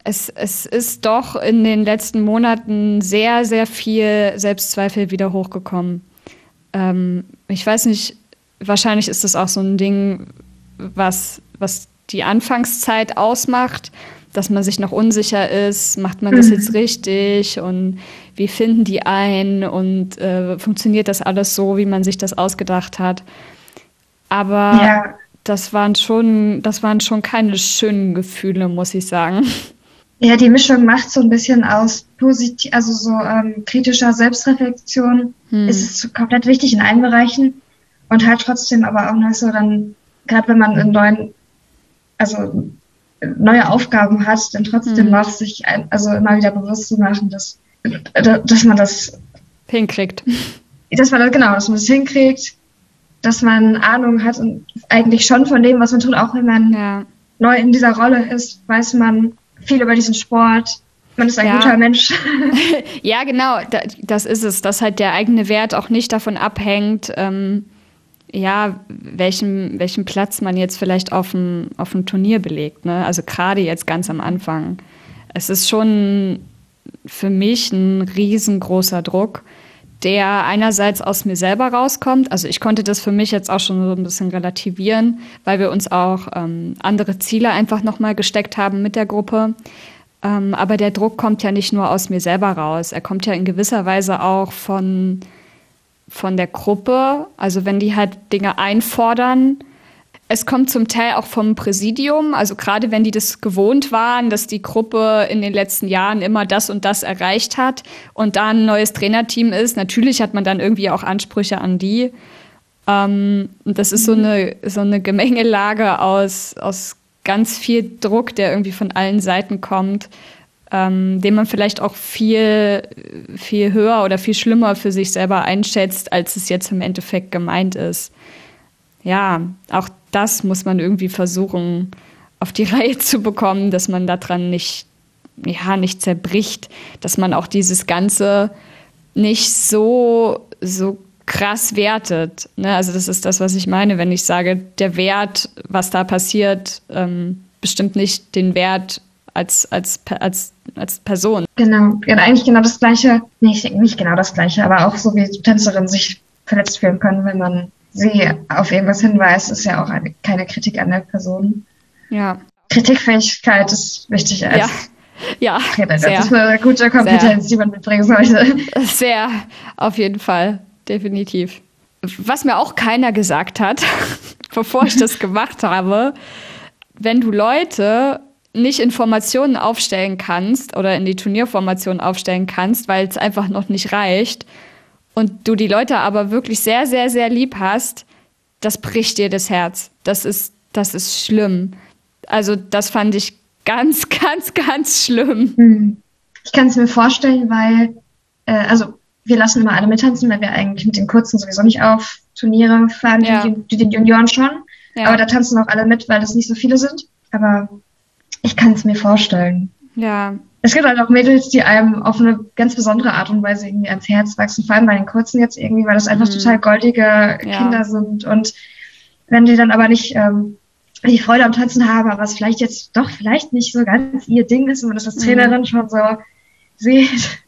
Speaker 1: es, es ist doch in den letzten Monaten sehr, sehr viel Selbstzweifel wieder hochgekommen. Ähm, ich weiß nicht, wahrscheinlich ist das auch so ein Ding, was, was die Anfangszeit ausmacht, dass man sich noch unsicher ist, macht man das mhm. jetzt richtig und wie finden die ein und äh, funktioniert das alles so, wie man sich das ausgedacht hat. Aber ja. das waren schon, das waren schon keine schönen Gefühle, muss ich sagen.
Speaker 2: Ja, die Mischung macht so ein bisschen aus positiv, also so ähm, kritischer Selbstreflexion hm. ist es komplett wichtig in allen Bereichen und halt trotzdem aber auch noch so dann, gerade wenn man einen neuen, also neue Aufgaben hat, dann trotzdem hm. noch sich ein, also immer wieder bewusst zu machen, dass dass man das
Speaker 1: hinkriegt.
Speaker 2: Dass man das, genau, dass man das hinkriegt, dass man Ahnung hat und eigentlich schon von dem, was man tut, auch wenn man ja. neu in dieser Rolle ist, weiß man viel über diesen Sport. Man ist ein ja. guter Mensch.
Speaker 1: ja, genau, das ist es, dass halt der eigene Wert auch nicht davon abhängt, ähm, ja, welchen, welchen Platz man jetzt vielleicht auf dem, auf dem Turnier belegt. Ne? Also gerade jetzt ganz am Anfang. Es ist schon für mich ein riesengroßer Druck, der einerseits aus mir selber rauskommt. Also ich konnte das für mich jetzt auch schon so ein bisschen relativieren, weil wir uns auch ähm, andere Ziele einfach nochmal gesteckt haben mit der Gruppe. Ähm, aber der Druck kommt ja nicht nur aus mir selber raus. Er kommt ja in gewisser Weise auch von, von der Gruppe. Also wenn die halt Dinge einfordern, es kommt zum Teil auch vom Präsidium, also gerade wenn die das gewohnt waren, dass die Gruppe in den letzten Jahren immer das und das erreicht hat und da ein neues Trainerteam ist. Natürlich hat man dann irgendwie auch Ansprüche an die. Ähm, und das ist so mhm. eine, so eine Gemengelage aus, aus ganz viel Druck, der irgendwie von allen Seiten kommt, ähm, den man vielleicht auch viel, viel höher oder viel schlimmer für sich selber einschätzt, als es jetzt im Endeffekt gemeint ist. Ja, auch das muss man irgendwie versuchen auf die Reihe zu bekommen, dass man daran nicht, ja, nicht zerbricht, dass man auch dieses Ganze nicht so, so krass wertet. Ne? Also das ist das, was ich meine, wenn ich sage, der Wert, was da passiert, ähm, bestimmt nicht den Wert als, als, als, als Person.
Speaker 2: Genau, ja, eigentlich genau das Gleiche, nicht, nicht genau das Gleiche, aber auch so wie Tänzerin sich verletzt fühlen können, wenn man sie auf irgendwas hinweist, ist ja auch eine, keine Kritik an der Person.
Speaker 1: Ja.
Speaker 2: Kritikfähigkeit ist wichtig als
Speaker 1: ja. Ja,
Speaker 2: Trainer. Sehr, das ist eine gute Kompetenz, sehr, die man mitbringen sollte.
Speaker 1: Sehr, auf jeden Fall, definitiv. Was mir auch keiner gesagt hat, bevor ich das gemacht habe, wenn du Leute nicht Informationen aufstellen kannst oder in die Turnierformation aufstellen kannst, weil es einfach noch nicht reicht, und du die Leute aber wirklich sehr, sehr, sehr lieb hast, das bricht dir das Herz. Das ist, das ist schlimm. Also das fand ich ganz, ganz, ganz schlimm.
Speaker 2: Hm. Ich kann es mir vorstellen, weil, äh, also wir lassen immer alle mittanzen, weil wir eigentlich mit den Kurzen sowieso nicht auf Turniere fahren, ja. die, die, den Junioren schon. Ja. Aber da tanzen auch alle mit, weil es nicht so viele sind. Aber ich kann es mir vorstellen.
Speaker 1: Ja,
Speaker 2: es gibt halt auch Mädels, die einem auf eine ganz besondere Art und Weise irgendwie ans Herz wachsen, vor allem bei den Kurzen jetzt irgendwie, weil das einfach mhm. total goldige ja. Kinder sind. Und wenn die dann aber nicht ähm, die Freude am Tanzen haben, aber es vielleicht jetzt doch vielleicht nicht so ganz ihr Ding ist und man das als Trainerin mhm. schon so sieht.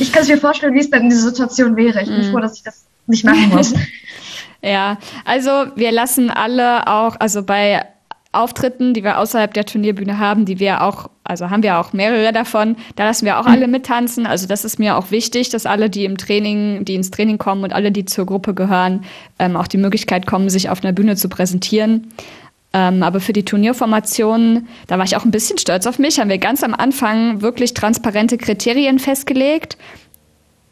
Speaker 2: Ich kann es mir vorstellen, wie es dann in dieser Situation wäre. Ich bin mhm. froh, dass ich das nicht machen muss.
Speaker 1: ja, also wir lassen alle auch, also bei Auftritten, die wir außerhalb der Turnierbühne haben, die wir auch, also haben wir auch mehrere davon, da lassen wir auch alle mittanzen. Also das ist mir auch wichtig, dass alle, die im Training, die ins Training kommen und alle, die zur Gruppe gehören, ähm, auch die Möglichkeit kommen, sich auf einer Bühne zu präsentieren. Ähm, aber für die Turnierformation, da war ich auch ein bisschen stolz auf mich, haben wir ganz am Anfang wirklich transparente Kriterien festgelegt.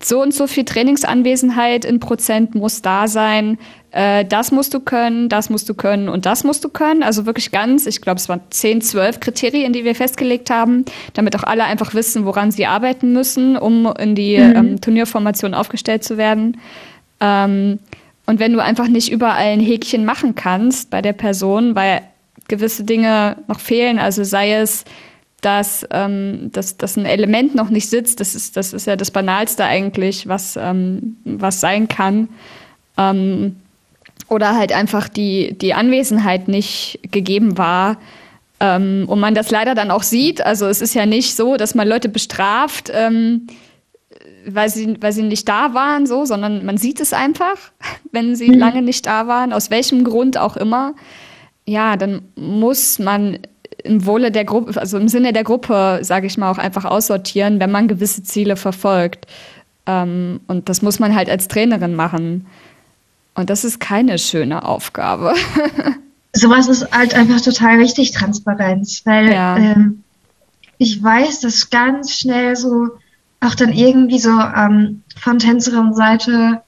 Speaker 1: So und so viel Trainingsanwesenheit in Prozent muss da sein. Äh, das musst du können, das musst du können und das musst du können. Also wirklich ganz, ich glaube, es waren 10, 12 Kriterien, die wir festgelegt haben, damit auch alle einfach wissen, woran sie arbeiten müssen, um in die mhm. ähm, Turnierformation aufgestellt zu werden. Ähm, und wenn du einfach nicht überall ein Häkchen machen kannst bei der Person, weil gewisse Dinge noch fehlen, also sei es, dass, ähm, dass, dass ein Element noch nicht sitzt, das ist, das ist ja das Banalste eigentlich, was, ähm, was sein kann. Ähm, oder halt einfach die, die Anwesenheit nicht gegeben war. Ähm, und man das leider dann auch sieht. Also es ist ja nicht so, dass man Leute bestraft, ähm, weil sie, weil sie nicht da waren, so, sondern man sieht es einfach, wenn sie mhm. lange nicht da waren, aus welchem Grund auch immer. Ja, dann muss man im Wohle der Gruppe, also im Sinne der Gruppe, sage ich mal, auch einfach aussortieren, wenn man gewisse Ziele verfolgt. Ähm, und das muss man halt als Trainerin machen. Und das ist keine schöne Aufgabe.
Speaker 2: Sowas ist halt einfach total wichtig, Transparenz, weil ja. ähm, ich weiß, dass ganz schnell so auch dann irgendwie so ähm, von Tänzerin-Seite,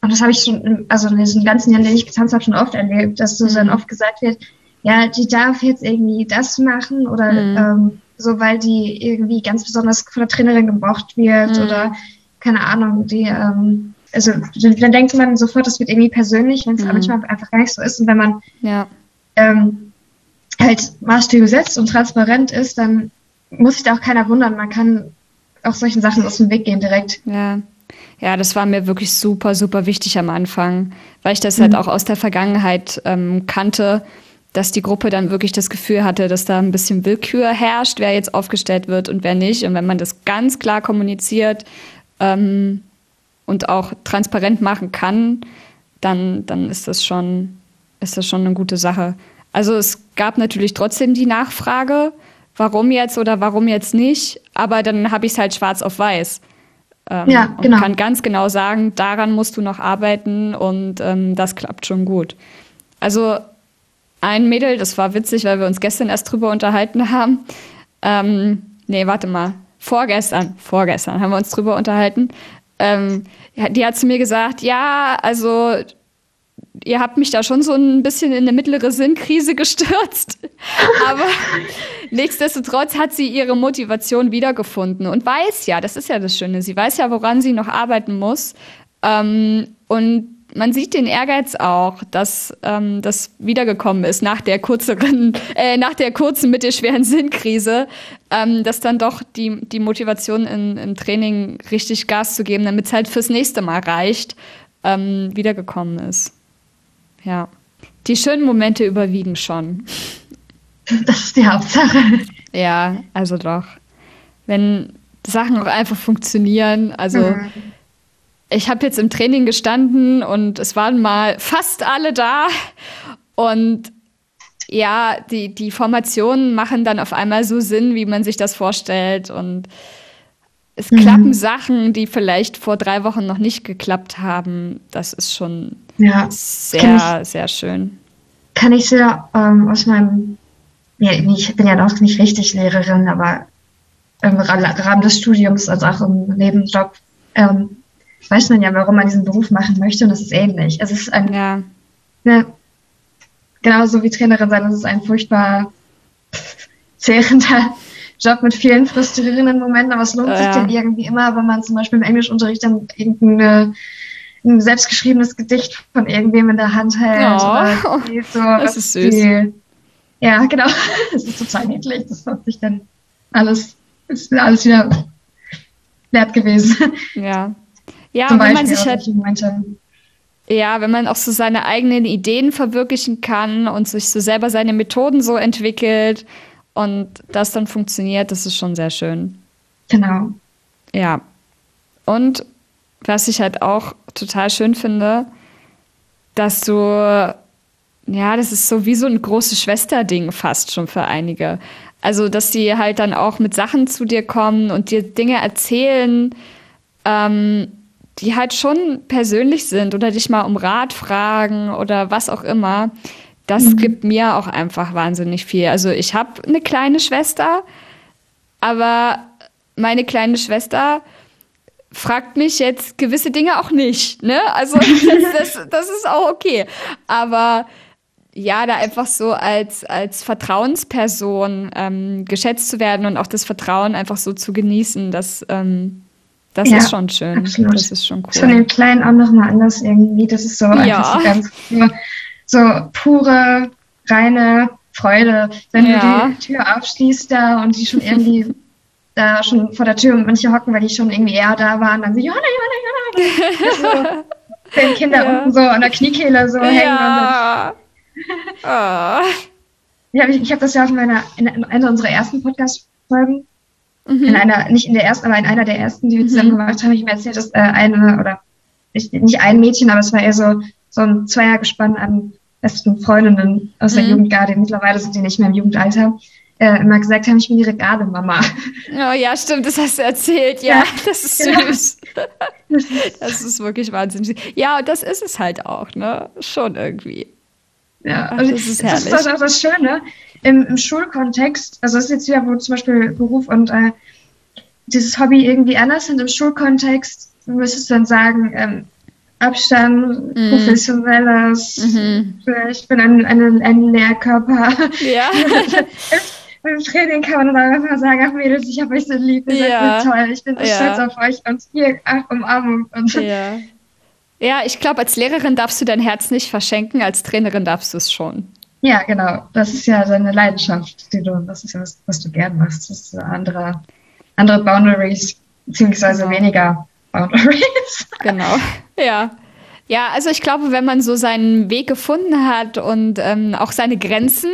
Speaker 2: und das habe ich schon, also in diesen ganzen Jahren, die ich getanzt habe, schon oft erlebt, dass so dann mhm. oft gesagt wird, ja, die darf jetzt irgendwie das machen oder mhm. ähm, so, weil die irgendwie ganz besonders von der Trainerin gebraucht wird mhm. oder keine Ahnung, die, ähm, also dann denkt man sofort, das wird irgendwie persönlich, wenn es mhm. manchmal einfach gar nicht so ist. Und wenn man ja. ähm, halt Maßstäbe setzt und transparent ist, dann muss sich da auch keiner wundern. Man kann auch solchen Sachen aus dem Weg gehen direkt.
Speaker 1: Ja. Ja, das war mir wirklich super, super wichtig am Anfang, weil ich das halt mhm. halt auch aus der Vergangenheit ähm, kannte, dass die Gruppe dann wirklich das Gefühl hatte, dass da ein bisschen Willkür herrscht, wer jetzt aufgestellt wird und wer nicht. Und wenn man das ganz klar kommuniziert ähm, und auch transparent machen kann, dann, dann ist das schon, ist das schon eine gute Sache. Also es gab natürlich trotzdem die Nachfrage, warum jetzt oder warum jetzt nicht, aber dann habe ich es halt schwarz auf weiß. Ähm, ja, genau. Und kann ganz genau sagen, daran musst du noch arbeiten und ähm, das klappt schon gut. Also ein Mädel, das war witzig, weil wir uns gestern erst drüber unterhalten haben. Ähm, nee, warte mal. Vorgestern, vorgestern haben wir uns drüber unterhalten. Ähm, die hat zu mir gesagt, ja, also ihr habt mich da schon so ein bisschen in eine mittlere Sinnkrise gestürzt. Aber nichtsdestotrotz hat sie ihre Motivation wiedergefunden und weiß ja, das ist ja das Schöne, sie weiß ja, woran sie noch arbeiten muss. Ähm, und man sieht den Ehrgeiz auch, dass ähm, das wiedergekommen ist nach der kürzeren, äh, nach der kurzen mittelschweren Sinnkrise, ähm, dass dann doch die, die Motivation in, im Training richtig Gas zu geben, damit es halt fürs nächste Mal reicht, ähm, wiedergekommen ist. Ja. Die schönen Momente überwiegen schon.
Speaker 2: Das ist die Hauptsache.
Speaker 1: Ja, also doch. Wenn Sachen auch einfach funktionieren, also mhm ich habe jetzt im Training gestanden und es waren mal fast alle da. Und ja, die, die Formationen machen dann auf einmal so Sinn, wie man sich das vorstellt. Und es mhm. klappen Sachen, die vielleicht vor drei Wochen noch nicht geklappt haben. Das ist schon ja, sehr, ich, sehr schön.
Speaker 2: Kann ich sehr ähm, aus meinem, ja, ich bin ja noch nicht richtig Lehrerin, aber im Rahmen des Studiums, also auch im Nebenjob, ähm, weiß man ja, warum man diesen Beruf machen möchte und das ist ähnlich. Es ist ein, ja. ne, genauso wie Trainerin sein, das ist ein furchtbar zehrender Job mit vielen frustrierenden Momenten, aber es lohnt ja. sich dann irgendwie immer, wenn man zum Beispiel im Englischunterricht dann irgendeine ein selbstgeschriebenes Gedicht von irgendwem in der Hand hält. Oh, so, das ist süß. Die, ja, genau. Das ist total niedlich. Das hat sich dann alles, ist alles wieder wert gewesen.
Speaker 1: Ja. Ja, Zum wenn man sich halt. Ja, wenn man auch so seine eigenen Ideen verwirklichen kann und sich so selber seine Methoden so entwickelt und das dann funktioniert, das ist schon sehr schön.
Speaker 2: Genau.
Speaker 1: Ja. Und was ich halt auch total schön finde, dass du, ja, das ist so wie so ein großes Schwesterding fast schon für einige. Also, dass sie halt dann auch mit Sachen zu dir kommen und dir Dinge erzählen, ähm, die halt schon persönlich sind oder dich mal um Rat fragen oder was auch immer, das mhm. gibt mir auch einfach wahnsinnig viel. Also ich habe eine kleine Schwester, aber meine kleine Schwester fragt mich jetzt gewisse Dinge auch nicht. Ne? Also das, das, das ist auch okay. Aber ja, da einfach so als, als Vertrauensperson ähm, geschätzt zu werden und auch das Vertrauen einfach so zu genießen, das, ähm, das ja, ist schon schön. Absolut. Das ist schon cool.
Speaker 2: Von den Kleinen auch nochmal anders irgendwie. Das ist so ja. so ganz so, so pure, reine Freude. Wenn ja. du die Tür aufschließt da und die schon irgendwie da schon vor der Tür und manche hocken, weil die schon irgendwie eher da waren, dann so, Jona, Jona, Jona. so, wenn Kinder unten so an der Kniekehle so hängen. Ja. oh. Ja, ich, habe das ja auch in, meiner, in einer unserer ersten Podcast-Folgen, mhm. in einer, nicht in der ersten, aber in einer der ersten, die wir zusammen mhm. gemacht haben, ich mir erzählt, dass äh, eine, oder nicht, nicht ein Mädchen, aber es war eher so, so ein Zweiergespann an besten Freundinnen aus der mhm. Jugendgarde. Mittlerweile sind die nicht mehr im Jugendalter äh, immer gesagt haben, ich bin ihre Gardemama.
Speaker 1: Oh ja, stimmt, das hast du erzählt. Ja, ja das ist genau. süß. Das ist wirklich wahnsinnig. Ja, und das ist es halt auch, ne? Schon irgendwie.
Speaker 2: Ja, Ach, das ist herrlich. Das ist auch das Schöne im, im Schulkontext. Also das ist jetzt wieder, wo zum Beispiel Beruf und äh, dieses Hobby irgendwie anders sind. Im Schulkontext müsstest du dann sagen, ähm, Abstand, mm. professionelles, mm -hmm. ich bin ein, ein, ein Lehrkörper. Ja. im Training kann man dann einfach sagen, ach Mädels, ich habe euch so lieb, ihr ja. seid so toll, ich bin so ja. stolz auf euch und hier, ach, Umarmung. Und
Speaker 1: ja. ja, ich glaube, als Lehrerin darfst du dein Herz nicht verschenken, als Trainerin darfst du es schon.
Speaker 2: Ja, genau. Das ist ja deine Leidenschaft, die du, das ist ja was, was du gern machst. Das ist andere, andere Boundaries, beziehungsweise genau. weniger Boundaries.
Speaker 1: Genau, ja. Ja, also ich glaube, wenn man so seinen Weg gefunden hat und ähm, auch seine Grenzen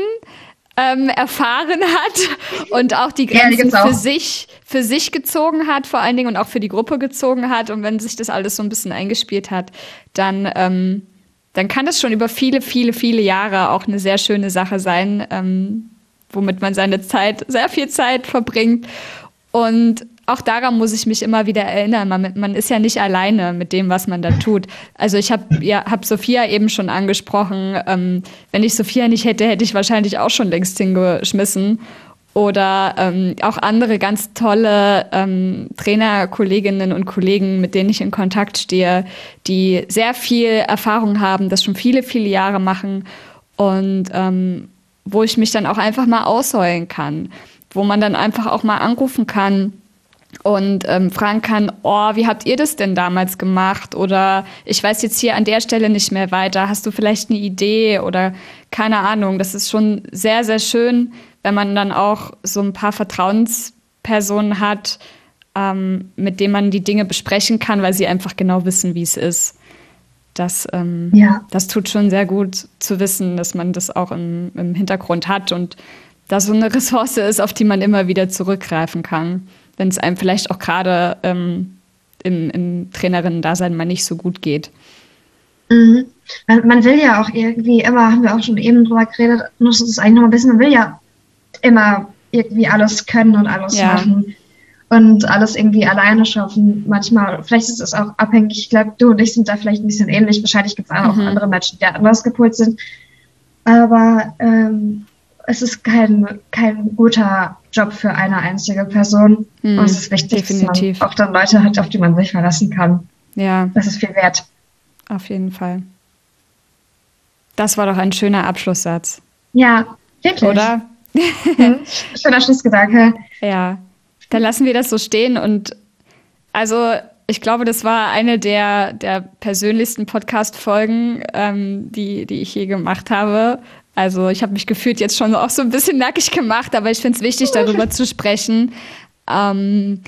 Speaker 1: ähm, erfahren hat und auch die Grenzen ja, die für sich für sich gezogen hat, vor allen Dingen und auch für die Gruppe gezogen hat und wenn sich das alles so ein bisschen eingespielt hat, dann ähm, dann kann das schon über viele, viele, viele Jahre auch eine sehr schöne Sache sein, ähm, womit man seine Zeit, sehr viel Zeit verbringt. Und auch daran muss ich mich immer wieder erinnern. Man, man ist ja nicht alleine mit dem, was man da tut. Also ich habe ja, hab Sophia eben schon angesprochen. Ähm, wenn ich Sophia nicht hätte, hätte ich wahrscheinlich auch schon längst hingeschmissen. Oder ähm, auch andere ganz tolle ähm, Trainerkolleginnen und Kollegen, mit denen ich in Kontakt stehe, die sehr viel Erfahrung haben, das schon viele, viele Jahre machen und ähm, wo ich mich dann auch einfach mal ausheulen kann, wo man dann einfach auch mal anrufen kann und ähm, fragen kann, oh, wie habt ihr das denn damals gemacht? Oder ich weiß jetzt hier an der Stelle nicht mehr weiter. Hast du vielleicht eine Idee oder keine Ahnung? Das ist schon sehr, sehr schön, wenn man dann auch so ein paar Vertrauenspersonen hat, ähm, mit denen man die Dinge besprechen kann, weil sie einfach genau wissen, wie es ist. Das, ähm, ja. das tut schon sehr gut zu wissen, dass man das auch im, im Hintergrund hat und da so eine Ressource ist, auf die man immer wieder zurückgreifen kann wenn es einem vielleicht auch gerade ähm, im, im Trainerinnen-Dasein mal nicht so gut geht.
Speaker 2: Mhm. Man will ja auch irgendwie immer, haben wir auch schon eben drüber geredet, muss es eigentlich noch ein bisschen, man will ja immer irgendwie alles können und alles ja. machen und alles irgendwie alleine schaffen. Manchmal, vielleicht ist es auch abhängig, ich glaube, du und ich sind da vielleicht ein bisschen ähnlich, wahrscheinlich gibt es auch mhm. andere Menschen, die anders gepolt sind. Aber ähm, es ist kein, kein guter Job für eine einzige Person. Hm, und es ist wichtig, definitiv. dass man auch dann Leute hat, auf die man sich verlassen kann. Ja. Das ist viel wert.
Speaker 1: Auf jeden Fall. Das war doch ein schöner Abschlusssatz.
Speaker 2: Ja, wirklich.
Speaker 1: Oder?
Speaker 2: Hm, schöner Schlussgedanke.
Speaker 1: Ja. Dann lassen wir das so stehen und also ich glaube, das war eine der, der persönlichsten Podcast-Folgen, ähm, die, die ich je gemacht habe. Also ich habe mich gefühlt jetzt schon auch so ein bisschen nackig gemacht, aber ich finde es wichtig, darüber zu sprechen. Ähm,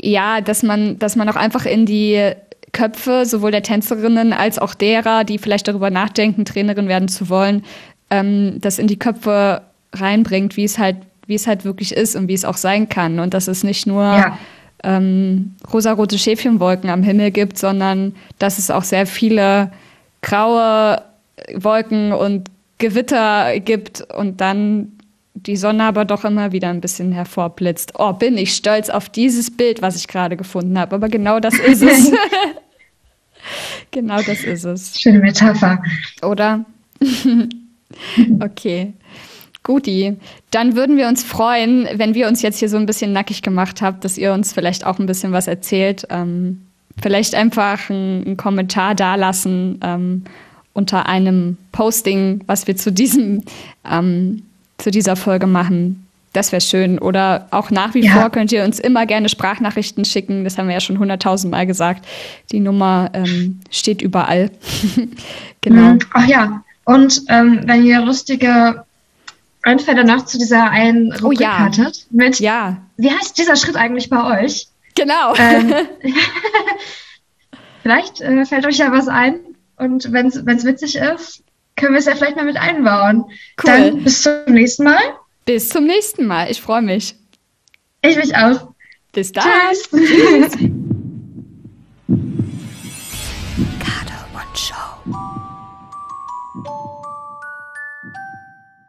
Speaker 1: ja, dass man, dass man auch einfach in die Köpfe sowohl der Tänzerinnen als auch derer, die vielleicht darüber nachdenken, Trainerin werden zu wollen, ähm, das in die Köpfe reinbringt, wie es halt, wie es halt wirklich ist und wie es auch sein kann. Und dass es nicht nur ja. ähm, rosarote Schäfchenwolken am Himmel gibt, sondern dass es auch sehr viele graue Wolken und Gewitter gibt und dann die Sonne aber doch immer wieder ein bisschen hervorblitzt. Oh, bin ich stolz auf dieses Bild, was ich gerade gefunden habe. Aber genau das ist es. genau das ist es.
Speaker 2: Schöne Metapher.
Speaker 1: Oder? Okay. Guti. Dann würden wir uns freuen, wenn wir uns jetzt hier so ein bisschen nackig gemacht habt, dass ihr uns vielleicht auch ein bisschen was erzählt. Ähm, vielleicht einfach einen Kommentar dalassen ähm, unter einem Posting, was wir zu diesem ähm, zu dieser Folge machen. Das wäre schön. Oder auch nach wie ja. vor könnt ihr uns immer gerne Sprachnachrichten schicken. Das haben wir ja schon hunderttausendmal gesagt. Die Nummer ähm, steht überall.
Speaker 2: genau. Mhm. Ach ja. Und ähm, wenn ihr lustige Einfälle noch zu dieser einen
Speaker 1: Rubrik oh, ja. hattet,
Speaker 2: mit, ja. wie heißt dieser Schritt eigentlich bei euch?
Speaker 1: Genau. Ähm,
Speaker 2: vielleicht äh, fällt euch ja was ein. Und wenn es witzig ist, können wir es ja vielleicht mal mit einbauen. Cool. Dann bis zum nächsten Mal.
Speaker 1: Bis zum nächsten Mal. Ich freue mich.
Speaker 2: Ich mich auch.
Speaker 1: Bis dann. Tschüss. Tschüss.